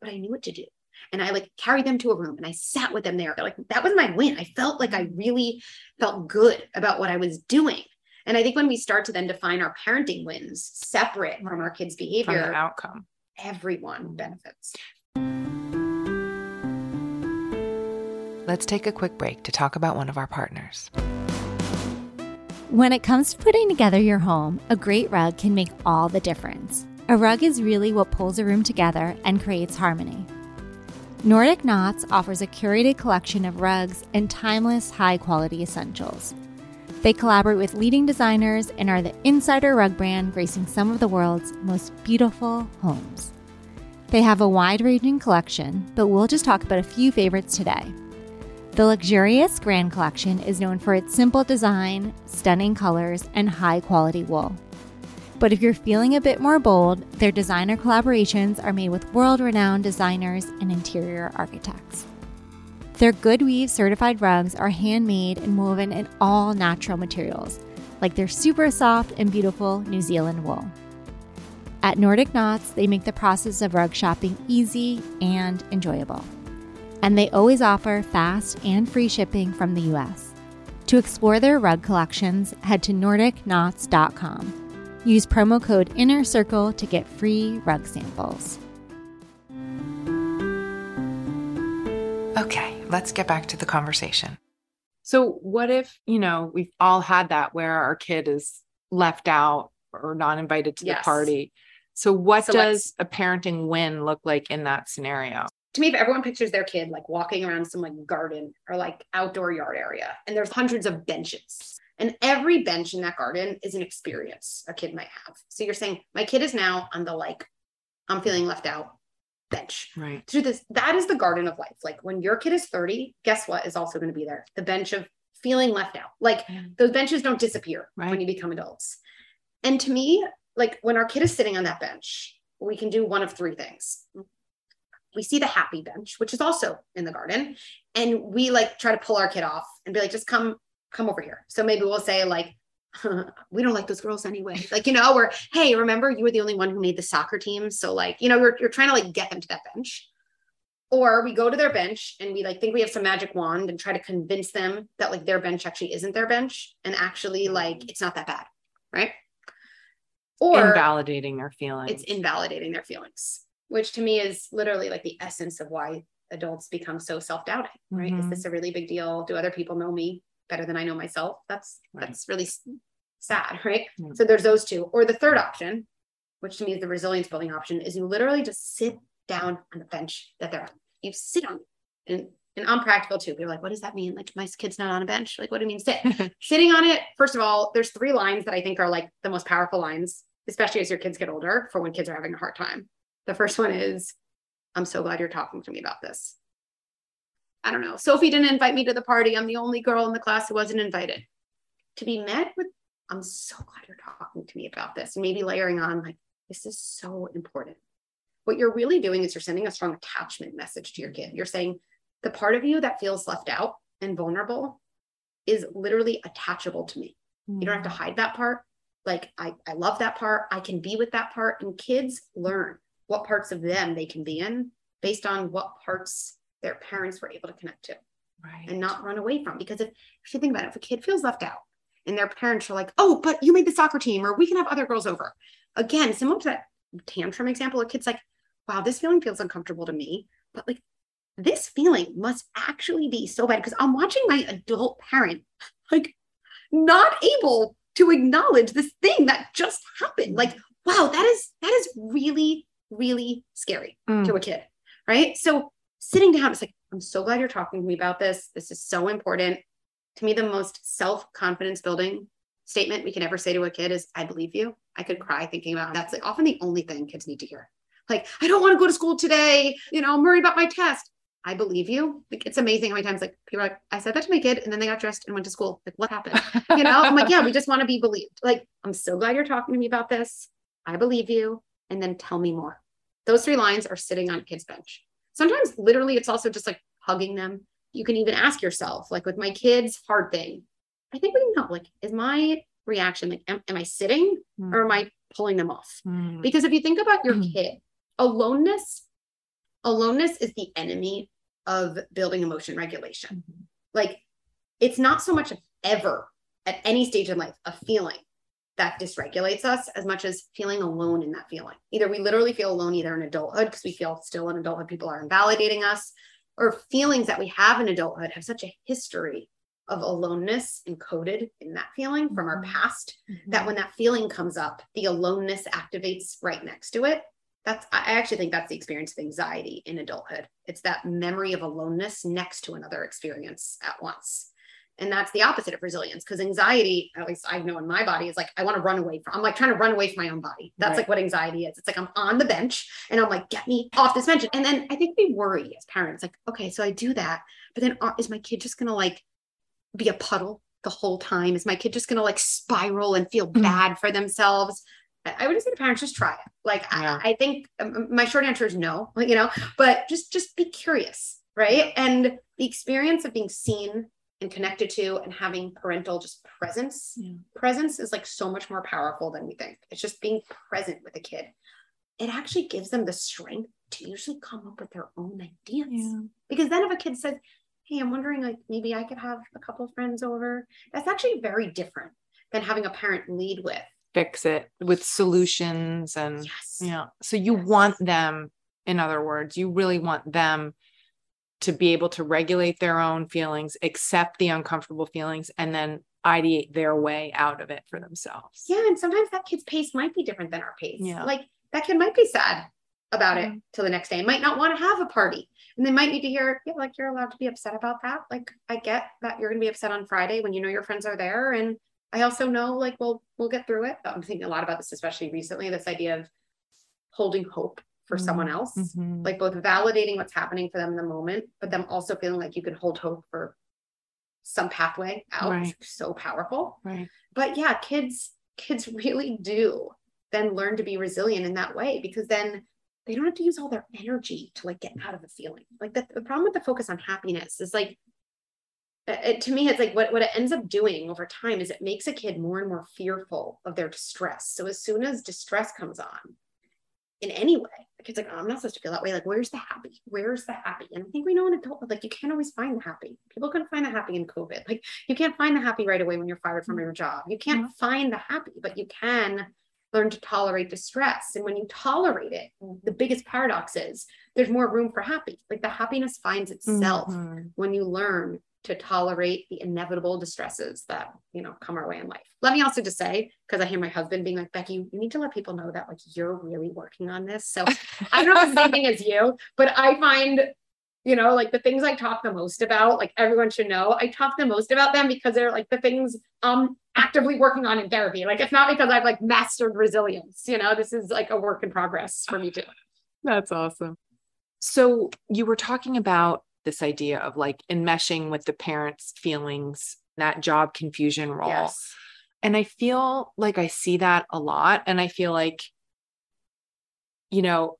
but I knew what to do. And I like carried them to a room and I sat with them there. They're like, that was my win. I felt like I really felt good about what I was doing. And I think when we start to then define our parenting wins separate from our kids' From behavior, the outcome. everyone benefits. Let's take a quick break to talk about one of our partners. When it comes to putting together your home, a great rug can make all the difference. A rug is really what pulls a room together and creates harmony. Nordic Knots offers a curated collection of rugs and timeless, high quality essentials. They collaborate with leading designers and are the insider rug brand gracing some of the world's most beautiful homes. They have a wide ranging collection, but we'll just talk about a few favorites today. The luxurious Grand Collection is known for its simple design, stunning colors, and high quality wool. But if you're feeling a bit more bold, their designer collaborations are made with world renowned designers and interior architects. Their Good Weave certified rugs are handmade and woven in all natural materials, like their super soft and beautiful New Zealand wool. At Nordic Knots, they make the process of rug shopping easy and enjoyable and they always offer fast and free shipping from the US. To explore their rug collections, head to NordicKnots.com. Use promo code Inner Circle to get free rug samples. Okay, let's get back to the conversation. So, what if, you know, we've all had that where our kid is left out or not invited to the party? So, what So does a parenting win look like in that scenario? to me, if everyone pictures their kid like walking around some like garden or like outdoor yard area, and there's hundreds of benches, and every bench in that garden is an experience a kid might have. So you're saying, my kid is now on the like, I'm feeling left out bench. Right. To this, that is the garden of life. Like when your kid is 30, guess what is also going to be there? The bench of feeling left out. Like Yeah. those benches don't disappear when you become adults. And to me, like when our kid is sitting on that bench, we can do one of three things we see the happy bench, which is also in the garden, and we like try to pull our kid off and be like, just come, come over here. So maybe we'll say like, we don't like those girls anyway. Like, you know, or hey, remember you were the only one who made the soccer team. So like, you know, you're, you're trying to like get them to that bench. Or we go to their bench and we like think we have some magic wand and try to convince them that like their bench actually isn't their bench and actually like it's not that bad. Right. Or Invalidating their feelings. it's invalidating their feelings, which to me is literally like the essence of why adults become so self-doubting, right? Is Mhm. this a really big deal? Do other people know me better than I know myself? That's Right. that's really sad, right? Yeah. So there's those two. Or the third option, which to me is the resilience building option, is you literally just sit down on the bench that they're on. You sit on it. And and I'm practical too. People are like, what does that mean? Like my kid's not on a bench. Like, what do you mean sit? Sitting on it, first of all, there's three lines that I think are like the most powerful lines, especially as your kids get older, for when kids are having a hard time. The first one is, I'm so glad you're talking to me about this. I don't know. Sophie didn't invite me to the party. I'm the only girl in the class who wasn't invited. To be met with, I'm so glad you're talking to me about this. And maybe layering on, like, this is so important. What you're really doing is you're sending a strong attachment message to your kid. You're saying, the part of you that feels left out and vulnerable is literally attachable to me. You don't have to mm. hide that part. Like, I, I love that part. I can be with that part. And kids learn what parts of them they can be in based on what parts their parents were able to connect to right. and not run away from. Because if, if you think about it, if a kid feels left out and their parents are like, oh, but you made the soccer team, or we can have other girls over. Again, similar to that tantrum example, a kid's like, wow, this feeling feels uncomfortable to me. But like, this feeling must actually be so bad because I'm watching my adult parent like not able to acknowledge this thing that just happened. Like, wow, that is that is really, really scary Mm. to a kid. Right. So sitting down, it's like, I'm so glad you're talking to me about this. This is so important. To me, the most self-confidence building statement we can ever say to a kid is, I believe you. I could cry thinking about it. that's like often the only thing kids need to hear. Like, I don't want to go to school today. You know, I'm worried about my test. I believe you. Like, it's amazing how many times like people are like, I said that to my kid and then they got dressed and went to school. Like, what happened? You know, I'm like, yeah, we just want to be believed. Like, I'm so glad you're talking to me about this. I believe you. And then tell me more. Those three lines are sitting on kid's bench. Sometimes literally it's also just like hugging them. You can even ask yourself, like with my kids, hard thing. I think we know, like, is my reaction like, am, am I sitting or am I pulling them off? Mm. Because if you think about your Mhm. kid, aloneness, aloneness is the enemy of building emotion regulation. Like it's not so much ever at any stage in life a feeling that dysregulates us as much as feeling alone in that feeling. Either we literally feel alone either in adulthood because we feel still in adulthood people are invalidating us, or feelings that we have in adulthood have such a history of aloneness encoded in that feeling from our mm-hmm. past mm-hmm. that when that feeling comes up, the aloneness activates right next to it. That's I actually think that's the experience of anxiety in adulthood. It's that memory of aloneness next to another experience at once. And that's the opposite of resilience because anxiety, at least I know in my body, is like I want to run away from. I'm like trying to run away from my own body. That's Right. like what anxiety is. It's like I'm on the bench and I'm like, get me off this bench. And then I think we worry as parents, like, okay, so I do that, but then are, is my kid just gonna like be a puddle the whole time? Is my kid just gonna like spiral and feel Mm. bad for themselves? I I would just say to parents, just try it. Like Yeah. I, I think um, my short answer is no, you know, but just just be curious, right? And the experience of being seen and connected to and having parental just presence, Yeah. presence is like so much more powerful than we think. It's just being present with a kid. It actually gives them the strength to usually come up with their own ideas. Yeah. Because then if a kid says, Hey, I'm wondering like maybe I could have a couple of friends over, that's actually very different than having a parent lead with. fix it with solutions and Yes. you know so you Yes. want them in other words you really want them to be able to regulate their own feelings accept the uncomfortable feelings and then ideate their way out of it for themselves Yeah, and sometimes that kid's pace might be different than our pace. Yeah. Like that kid might be sad about it Mhm. till the next day and might not want to have a party. And they might need to hear, yeah, like you're allowed to be upset about that. Like I get that you're gonna be upset on Friday when you know your friends are there. And I also know like we'll we'll get through it. I'm thinking a lot about this, especially recently, this idea of holding hope for someone else. Mhm. Like both validating what's happening for them in the moment, but them also feeling like you can hold hope for some pathway out. Right. So powerful right but yeah kids kids really do then learn to be resilient in that way because then they don't have to use all their energy to like get out of a feeling like the, the problem with the focus on happiness is like it, to me it's like what, what it ends up doing over time is it makes a kid more and more fearful of their distress so as soon as distress comes on in any way. The kid's like oh, i'm not supposed to feel that way. Like where's the happy? Where's the happy? And i think we know in adult like you can't always find the happy. People couldn't find the happy in covid. Like you can't find the happy right away when you're fired from your job. You can't find the happy, but you can learn to tolerate distress. And when you tolerate it, the biggest paradox is there's more room for happy. Like the happiness finds itself Mhm. when you learn to tolerate the inevitable distresses that you know come our way in life. Let me also just say, because I hear my husband being like, Becky, you need to let people know that like you're really working on this. So I don't know the same thing as you, but I find, you know, like the things I talk the most about, like everyone should know, I talk the most about them because they're like the things I'm actively working on in therapy. Like it's not because I've like mastered resilience, you know, this is like a work in progress for me too. That's awesome. So you were talking about this idea of like enmeshing with the parents' feelings, that job confusion role. Yes. And I feel like I see that a lot. And I feel like, you know,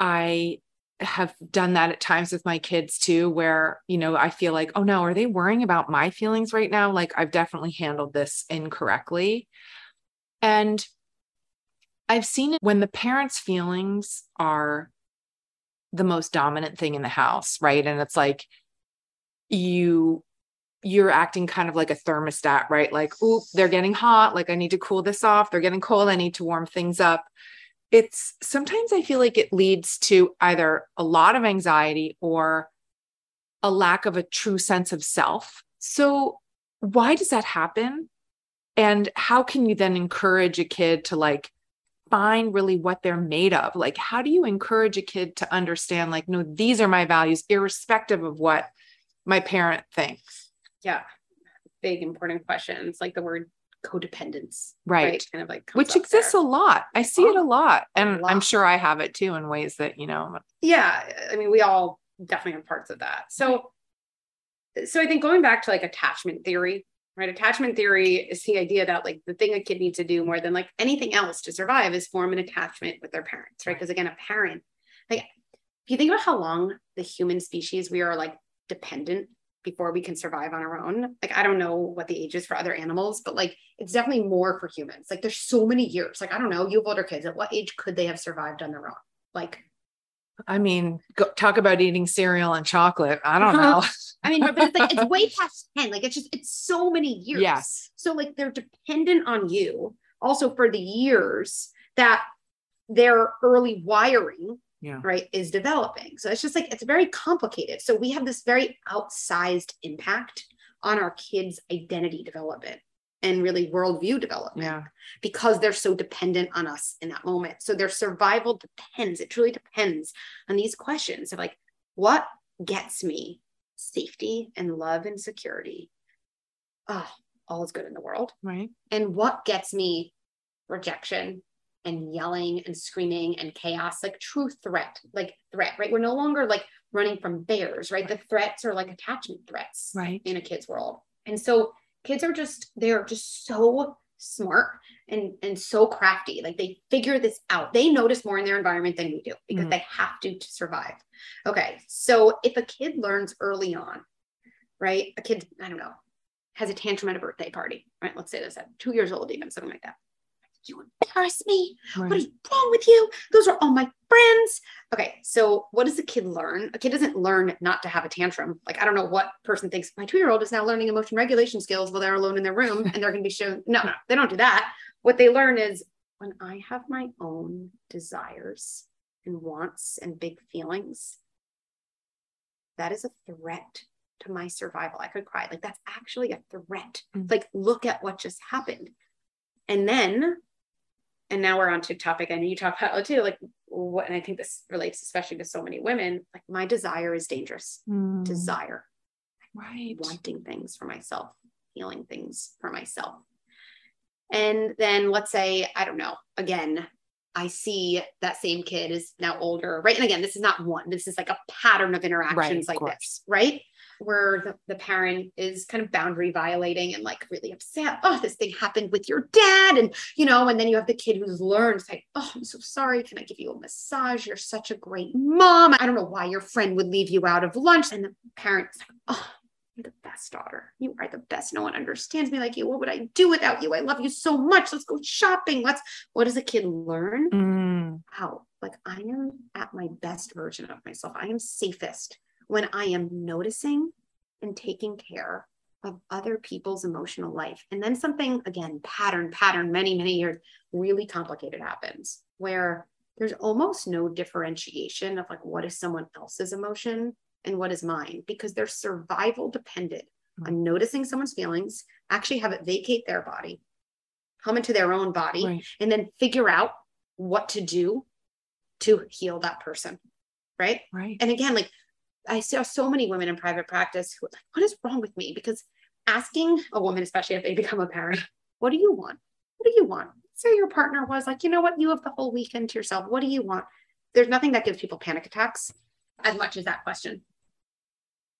I have done that at times with my kids too, where, you know, I feel like, oh no, are they worrying about my feelings right now? Like I've definitely handled this incorrectly. And I've seen it when the parents' feelings are the most dominant thing in the house, right? And it's like you you're acting kind of like a thermostat, right? Like, oop, they're getting hot, like I need to cool this off. They're getting cold, I need to warm things up. It's sometimes I feel like it leads to either a lot of anxiety or a lack of a true sense of self. So, why does that happen? And how can you then encourage a kid to like find really what they're made of? Like, how do you encourage a kid to understand, like, no, these are my values, irrespective of what my parent thinks? Yeah. Big important questions like the word codependence. Right. Kind of like Which exists there. a lot. I see it a Oh, lot. a And I'm sure I have it too in ways that, you know, yeah i mean we all definitely have parts of that so so i think going back to like attachment theory right? Attachment theory is the idea that like the thing a kid needs to do more than like anything else to survive is form an attachment with their parents right? Because again a parent like if you think about how long the human species we are like dependent before we can survive on our own like i don't know what the age is for other animals but like it's definitely more for humans. Like there's so many years. Like i don't know you have older kids at what age could they have survived on their own? Like I mean, go, talk about eating cereal and chocolate. I don't uh-huh. know. I mean, but it's like it's way past 10. Like it's just it's so many years. yes. So like they're dependent on you also for the years that their early wiring, Yeah. right, is developing. So it's just like it's very complicated. So we have this very outsized impact on our kids' identity development and really worldview development Yeah. because they're so dependent on us in that moment. So their survival depends, it truly depends on these questions of like, what gets me safety and love and security? Oh, all is good in the world. Right. And what gets me rejection and yelling and screaming and chaos, like true threat, like threat, right? We're no longer like running from bears, right? The threats are like attachment threats Right. in a kid's world. And so kids are just they're just so smart and and so crafty. Like they figure this out. They notice more in their environment than we do because Mhm. they have to to survive. Okay. So if a kid learns early on, right? A kid, I don't know, has a tantrum at a birthday party, right? Let's say this at two years old, even something like that. You embarrass me. What Right. is wrong with you? Those are all my friends. Okay, so what does a kid learn? A kid doesn't learn not to have a tantrum. Like, I don't know what person thinks my two year old is now learning emotion regulation skills while they're alone in their room and they're going to be shown. No, no, they don't do that. what they learn is when I have my own desires and wants and big feelings, that is a threat to my survival. I could cry. Like that's actually a threat. Mm. Like look at what just happened. And then, and now we're on to topic I know you talk about it too, like what, and I think this relates especially to so many women, like my desire is dangerous. Mm. Desire, Right. wanting things for myself, feeling things for myself. And then let's say, I don't know, again, I see that same kid is now older, right? And again, this is not one, this is like a pattern of interactions of like course. this, right? Where the, the parent is kind of boundary violating and like really upset. Oh, this thing happened with your dad. And, you know, and then you have the kid who's learned, like, oh, I'm so sorry. Can I give you a massage? You're such a great mom. I don't know why your friend would leave you out of lunch. And the parent's like, oh, you're the best daughter. You are the best. No one understands me like you. What would I do without you? I love you so much. Let's go shopping. Let's, what does a kid learn? Mm. Wow. Like I am at my best version of myself. I am safest when I am noticing and taking care of other people's emotional life. And then something, again, pattern, pattern, many, many years, really complicated happens where there's almost no differentiation of like what is someone else's emotion and what is mine because they're survival dependent hmm. on noticing someone's feelings, actually have it vacate their body, come into their own body, Right. and then figure out what to do to heal that person. Right. Right. And again, like I saw so many women in private practice who are like, what is wrong with me? Because asking a woman, especially if they become a parent, what do you want? What do you want? Say your partner was like, you know what, you have the whole weekend to yourself. What do you want? There's nothing that gives people panic attacks as much as that question.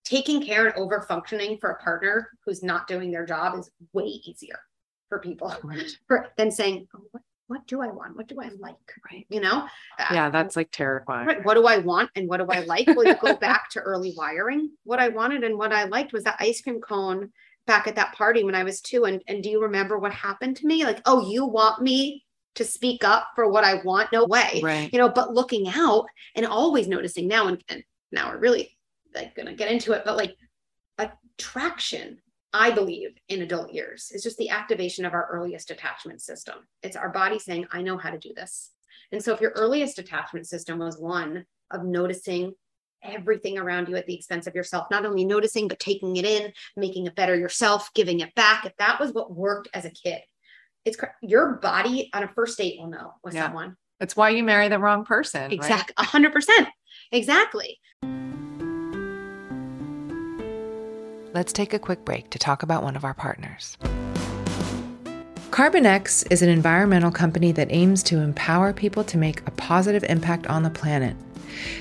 Taking care and over functioning for a partner who's not doing their job is way easier for people for, than saying, oh, what, what do I want? What do I like? Right. You know? Uh, yeah, that's like terrifying. Right. What do I want and what do I like? Well, you go back to early wiring. What I wanted and what I liked was that ice cream cone back at that party when I was two. And, and do you remember what happened to me? Like, oh, you want me to speak up for what I want? No way. Right. You know, but looking out and always noticing now, and, and now we're really like gonna get into it, but like attraction, I believe in adult years is just the activation of our earliest attachment system. It's our body saying, I know how to do this. And so if your earliest attachment system was one of noticing everything around you at the expense of yourself, not only noticing, but taking it in, making it better yourself, giving it back, if that was what worked as a kid, it's your body on a first date will know with Yeah. someone. That's why you marry the wrong person. Exactly. Hundred percent. Exactly. Let's take a quick break to talk about one of our partners. Karbon-X is an environmental company that aims to empower people to make a positive impact on the planet.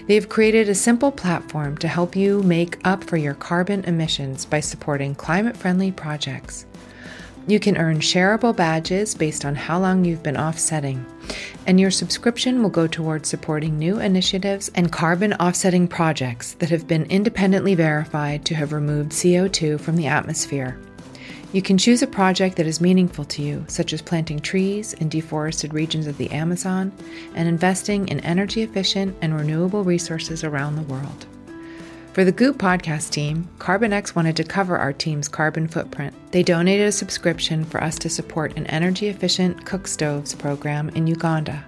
They've created a simple platform to help you make up for your carbon emissions by supporting climate friendly projects. You can earn shareable badges based on how long you've been offsetting, and your subscription will go towards supporting new initiatives and carbon offsetting projects that have been independently verified to have removed CO2 from the atmosphere. You can choose a project that is meaningful to you, such as planting trees in deforested regions of the Amazon and investing in energy efficient and renewable resources around the world. For the Goop podcast team, Karbon-X wanted to cover our team's carbon footprint. They donated a subscription for us to support an energy efficient cook stoves program in Uganda.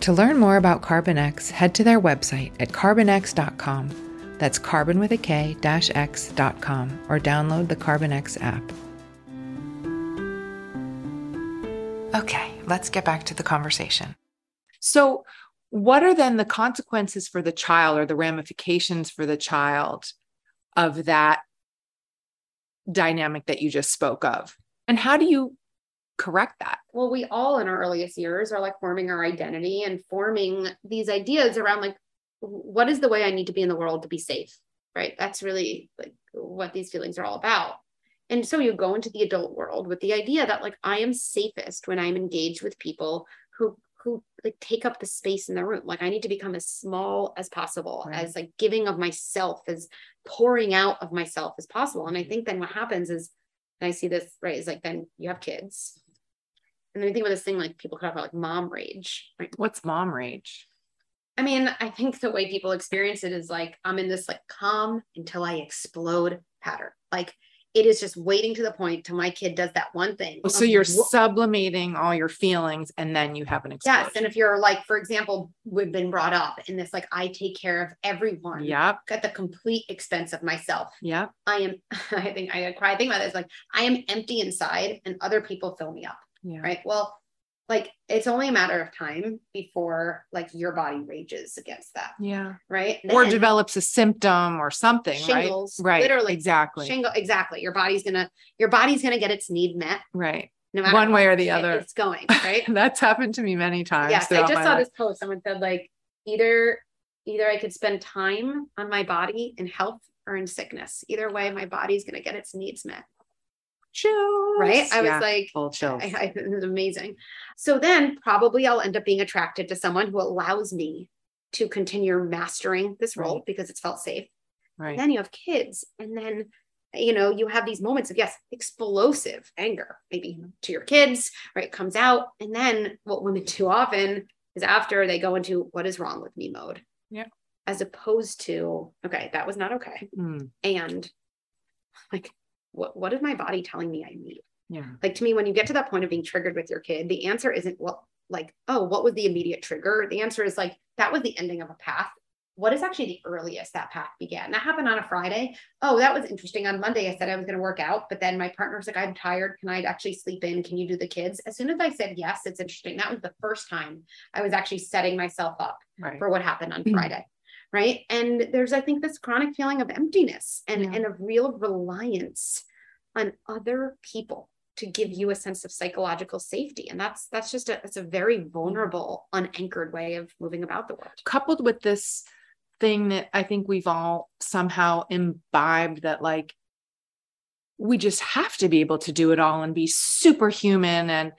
To learn more about Karbon-X, head to their website at karbonx.com. That's carbon with a K dash X.com or download the Karbon-X app. Okay, let's get back to the conversation. So, what are then the consequences for the child or the ramifications for the child of that dynamic that you just spoke of? And how do you correct that? Well, we all in our earliest years are like forming our identity and forming these ideas around like, what is the way I need to be in the world to be safe? Right. That's really like what these feelings are all about. And so you go into the adult world with the idea that like I am safest when I'm engaged with people who who like take up the space in the room. Like I need to become as small as possible, Right. as like giving of myself, as pouring out of myself as possible. And I mm-hmm. think then what happens is, and I see this right, is like then you have kids. And then I think about this thing like people talk about like mom rage, right? What's mom rage? I mean, I think the way people experience it is like I'm in this like calm until I explode pattern. Like it is just waiting to the point till my kid does that one thing. So you're wh- sublimating all your feelings and then you have an explosion. Yes. And if you're like, for example, we've been brought up in this, like, I take care of everyone Yep. at the complete expense of myself. Yep. I am, I think I cry, I think about this, like, I am empty inside and other people fill me up. Yeah. Right. Well, like, it's only a matter of time before like your body rages against that. Yeah. Right. Or develops a symptom or something, shingles, right? Right. Literally. Exactly. Shingle, exactly. Your body's gonna, your body's gonna get its need met right. no matter One way or the other. It's going, right? That's happened to me many times. yes. I just saw life. this post. Someone said like either either I could spend time on my body in health or in sickness. Either way, my body's gonna get its needs met. Chills. Right. I was like, full chills. I, I, it was amazing. So then probably I'll end up being attracted to someone who allows me to continue mastering this role Right. because it's felt safe. right. And then you have kids, and then you know you have these moments of yes, explosive anger, maybe to your kids, right? Comes out, and then what women do often is after they go into what is wrong with me mode. Yeah. As opposed to okay, that was not okay, Mm, and like what what is my body telling me I need? yeah. like to me when you get to that point of being triggered with your kid the answer isn't what like oh what was the immediate trigger the answer is like that was the ending of a path what is actually the earliest that path began that happened on a friday oh that was interesting on monday i said i was going to work out but then my partner was like i'm tired can i actually sleep in can you do the kids as soon as i said yes it's interesting that was the first time i was actually setting myself up Right. for what happened on Mhm. Friday. Right. And there's, I think, this chronic feeling of emptiness and, Yeah. and of real reliance on other people to give you a sense of psychological safety. And that's that's just a it's a very vulnerable, unanchored way of moving about the world. coupled with this thing that I think we've all somehow imbibed that like we just have to be able to do it all and be superhuman and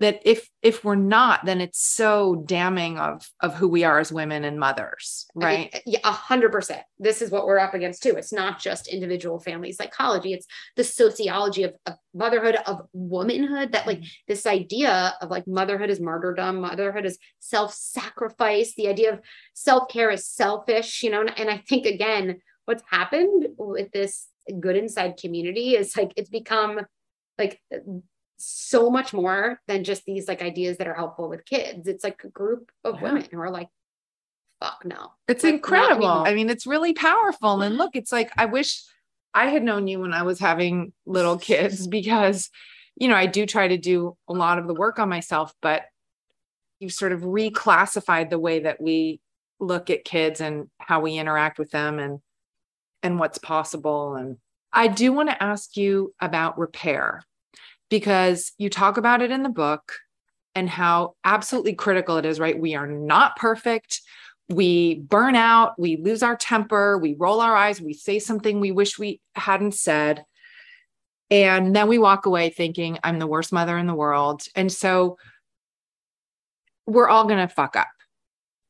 that if if we're not then it's so damning of of who we are as women and mothers I mean, right yeah, a hundred percent. This is what we're up against too. It's not just individual family psychology, it's the sociology of, of motherhood, of womanhood, that like mm-hmm. this idea of like motherhood is martyrdom, motherhood is self-sacrifice, the idea of self-care is selfish, you know, and, and I think again, what's happened with this good inside community is like it's become like so much more than just these like ideas that are helpful with kids. It's like a group of Yeah. women who are like, fuck no. it's Like, incredible i mean it's really powerful and look it's like i wish i had known you when i was having little kids because you know i do try to do a lot of the work on myself but you've sort of reclassified the way that we look at kids and how we interact with them and and what's possible and i do want to ask you about repair because you talk about it in the book and how absolutely critical it is right? We are not perfect. We burn out we lose our temper we roll our eyes we say something we wish we hadn't said. And then we walk away thinking i'm the worst mother in the world. And so we're all going to fuck up.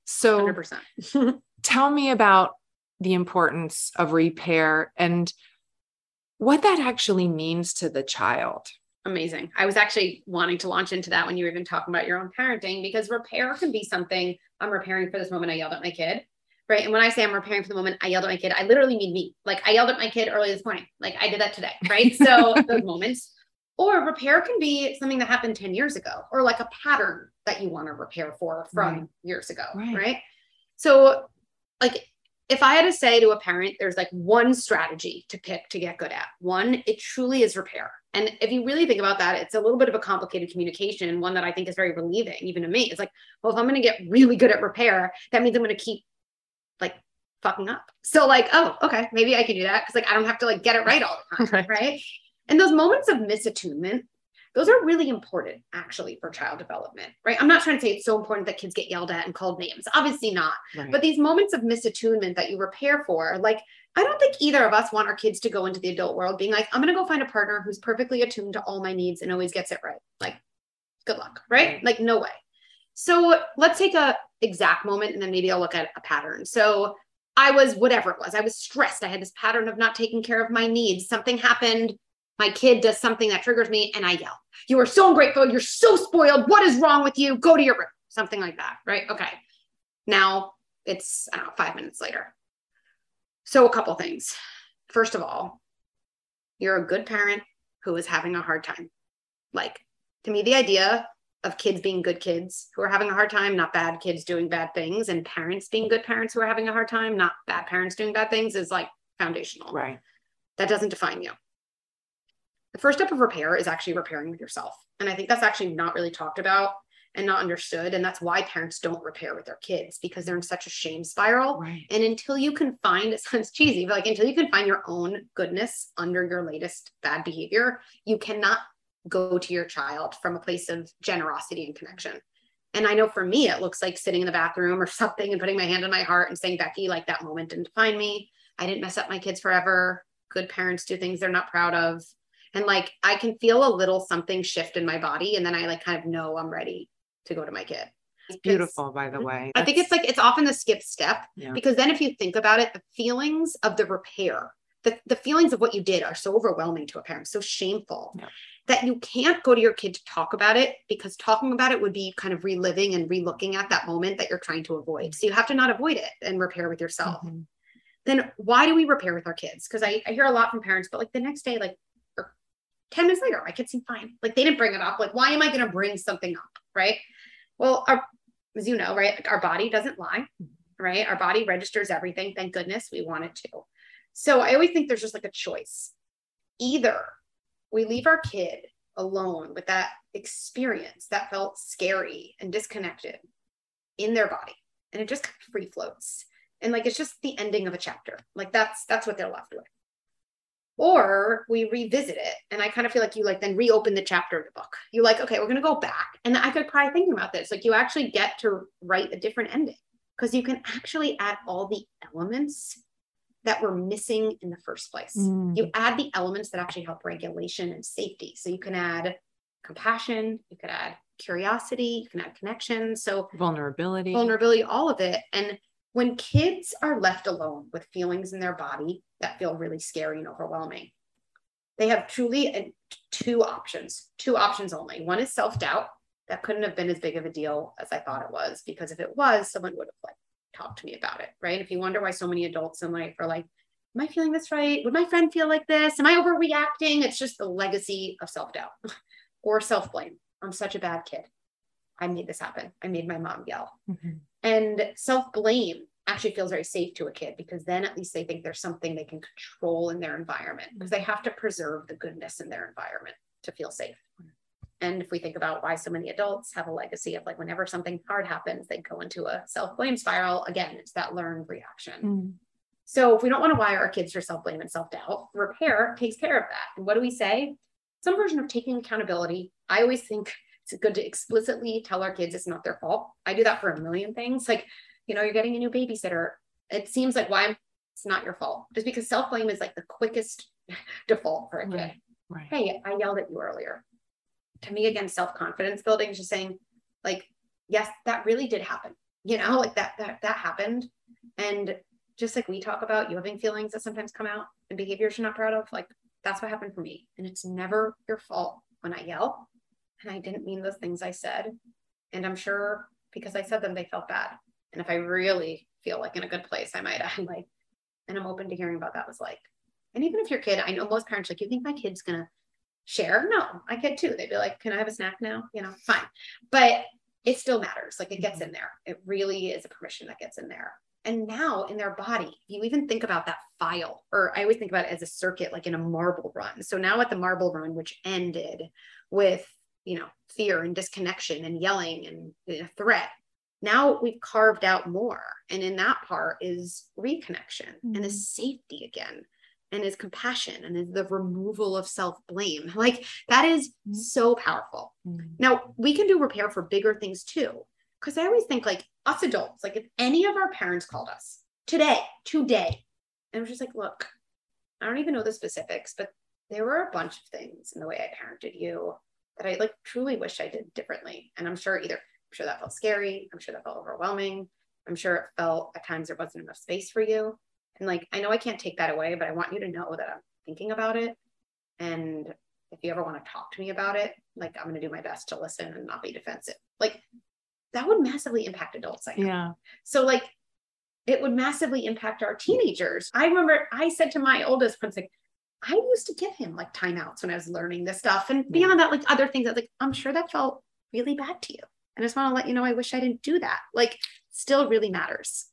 So 100%. tell me about the importance of repair and what that actually means to the child. Amazing. I was actually wanting to launch into that when you were even talking about your own parenting because repair can be something I'm repairing for this moment I yelled at my kid. Right. And when I say I'm repairing for the moment I yelled at my kid, I literally mean me. Like I yelled at my kid early this morning. Like I did that today. Right. So those moments. Or repair can be something that happened 10 years ago, or like a pattern that you want to repair for from Right. years ago. Right. right? So, like, if I had to say to a parent, there's like one strategy to pick to get good at, one, it truly is repair. And if you really think about that, it's a little bit of a complicated communication, one that I think is very relieving, even to me. It's like, well, if I'm going to get really good at repair, that means I'm going to keep like fucking up. So, like, oh, okay, maybe I can do that because like I don't have to like get it right all the time. Right. right? And those moments of misattunement, those are really important actually for child development, right? I'm not trying to say it's so important that kids get yelled at and called names. Obviously not. Right. But these moments of misattunement that you repair for, like, I don't think either of us want our kids to go into the adult world being like, I'm going to go find a partner who's perfectly attuned to all my needs and always gets it right. Like, good luck, right? Right. Like, no way. So let's take a exact moment and then maybe I'll look at a pattern. So I was whatever it was. I was stressed. I had this pattern of not taking care of my needs. Something happened. My kid does something that triggers me and I yell. You are so ungrateful. You're so spoiled. What is wrong with you? Go to your room. Something like that. Right. Okay. Now it's, I don't know, five minutes later. So a couple things. First of all, you're a good parent who is having a hard time. Like to me, the idea of kids being good kids who are having a hard time, not bad kids doing bad things, and parents being good parents who are having a hard time, not bad parents doing bad things is like foundational. Right. That doesn't define you. The first step of repair is actually repairing with yourself. And I think that's actually not really talked about and not understood. And that's why parents don't repair with their kids because they're in such a shame spiral. Right. And until you can find, it sounds cheesy, but like until you can find your own goodness under your latest bad behavior, you cannot go to your child from a place of generosity and connection. And I know for me, it looks like sitting in the bathroom or something and putting my hand on my heart and saying, Becky, like that moment didn't define me. I didn't mess up my kids forever. Good parents do things they're not proud of. And like I can feel a little something shift in my body. And then I like kind of know I'm ready to go to my kid. It's beautiful, by the way. I think it's like it's often the skip step Yeah. because then if you think about it, the feelings of the repair, the, the feelings of what you did are so overwhelming to a parent, so shameful Yeah. that you can't go to your kid to talk about it because talking about it would be kind of reliving and relooking at that moment that you're trying to avoid. So you have to not avoid it and repair with yourself. Mhm. Then why do we repair with our kids? Because I, I hear a lot from parents, but like the next day, like 10 minutes later, my kids seem fine. Like they didn't bring it up. Like, why am I going to bring something up? Right. Well, our, as you know, right, our body doesn't lie, right? Our body registers everything. Thank goodness we want it to. So I always think there's just like a choice. Either we leave our kid alone with that experience that felt scary and disconnected in their body, and it just kind of free floats. And like it's just the ending of a chapter. Like that's that's what they're left with. Or we revisit it. And I kind of feel like you like then reopen the chapter of the book. You like, okay, we're gonna go back. And I could cry thinking about this. Like you actually get to write a different ending because you can actually add all the elements that were missing in the first place. Mm. You add the elements that actually help regulation and safety. So you can add compassion, you could add curiosity, you can add connection. So Vulnerability. vulnerability, all of it. And when kids are left alone with feelings in their body that feel really scary and overwhelming, they have truly uh, two options, two options only. One is self doubt. That couldn't have been as big of a deal as I thought it was, because if it was, someone would have like talked to me about it, right? If you wonder why so many adults in life are like, Am I feeling this right? Would my friend feel like this? Am I overreacting? It's just the legacy of self doubt or self blame. I'm such a bad kid. I made this happen. I made my mom yell. Mhm. And self blame actually feels very safe to a kid because then at least they think there's something they can control in their environment because they have to preserve the goodness in their environment to feel safe. And if we think about why so many adults have a legacy of like whenever something hard happens, they go into a self blame spiral. Again, it's that learned reaction. Mm. So if we don't want to wire our kids for self blame and self doubt, repair takes care of that. And what do we say? Some version of taking accountability. I always think it's good to explicitly tell our kids it's not their fault. I do that for a million things. Like, you know, you're getting a new babysitter. It seems like why it's not your fault. Just because self blame is like the quickest default for a kid. Right. Right. Hey, I yelled at you earlier. To me, again, self confidence building is just saying, like, yes, that really did happen. You know, like that that that happened. And just like we talk about you having feelings that sometimes come out and behaviors you're not proud of, like that's what happened for me. And it's never your fault when I yell. And I didn't mean those things I said. And I'm sure because I said them, they felt bad. And if I really feel like in a good place, I might add like, and I'm open to hearing about that was like. And even if your kid, I know most parents like, you think my kid's gonna share? No, I could too. They'd be like, can I have a snack now? You know, fine. But it still matters. Like it gets mm-hmm. in there. It really is a permission that gets in there. And now in their body, you even think about that file, or I always think about it as a circuit, like in a marble run. So now at the marble run, which ended with, you know, fear and disconnection and yelling and a threat, now we've carved out more. And in that part is reconnection and is safety again and is compassion and is the removal of self blame. Like that is so powerful. Mm. Now we can do repair for bigger things too. Because I always think like us adults, like if any of our parents called us today, today, and we're just like, look, I don't even know the specifics, but there were a bunch of things in the way I parented you that I like truly wish I did differently. And I'm sure either I'm sure that felt scary. I'm sure that felt overwhelming. I'm sure it felt at times there wasn't enough space for you. And like, I know I can't take that away, but I want you to know that I'm thinking about it. And if you ever want to talk to me about it, like I'm going to do my best to listen and not be defensive. Like that would massively impact adults. I know. Yeah. So like it would massively impact our teenagers. I remember I said to my oldest once, like, I used to give him like timeouts when I was learning this stuff. And beyond that, like other things that like, I'm sure that felt really bad to you. And I just want to let you know, I wish I didn't do that. Like, still really matters.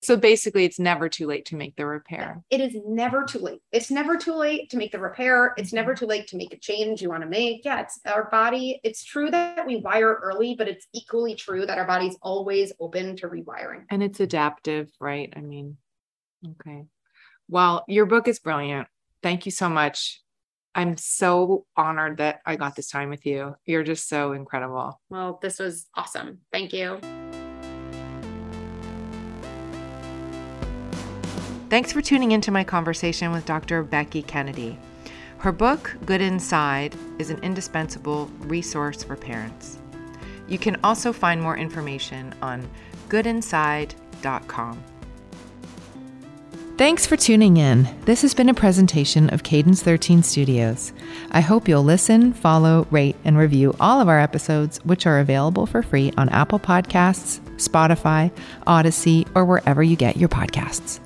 So basically, it's never too late to make the repair. It is never too late. It's never too late to make the repair. It's never mm-hmm. too late to make a change you want to make. Yeah, it's our body. It's true that we wire early, but it's equally true that our body's always open to rewiring. And it's adaptive, right? I mean, okay. Well, your book is brilliant. Thank you so much. I'm so honored that I got this time with you. You're just so incredible. Well, this was awesome. Thank you. Thanks for tuning into my conversation with Dr. Becky Kennedy. Her book, Good Inside, is an indispensable resource for parents. You can also find more information on goodinside.com. Thanks for tuning in. This has been a presentation of Cadence 13 Studios. I hope you'll listen, follow, rate, and review all of our episodes, which are available for free on Apple Podcasts, Spotify, Audacy, or wherever you get your podcasts.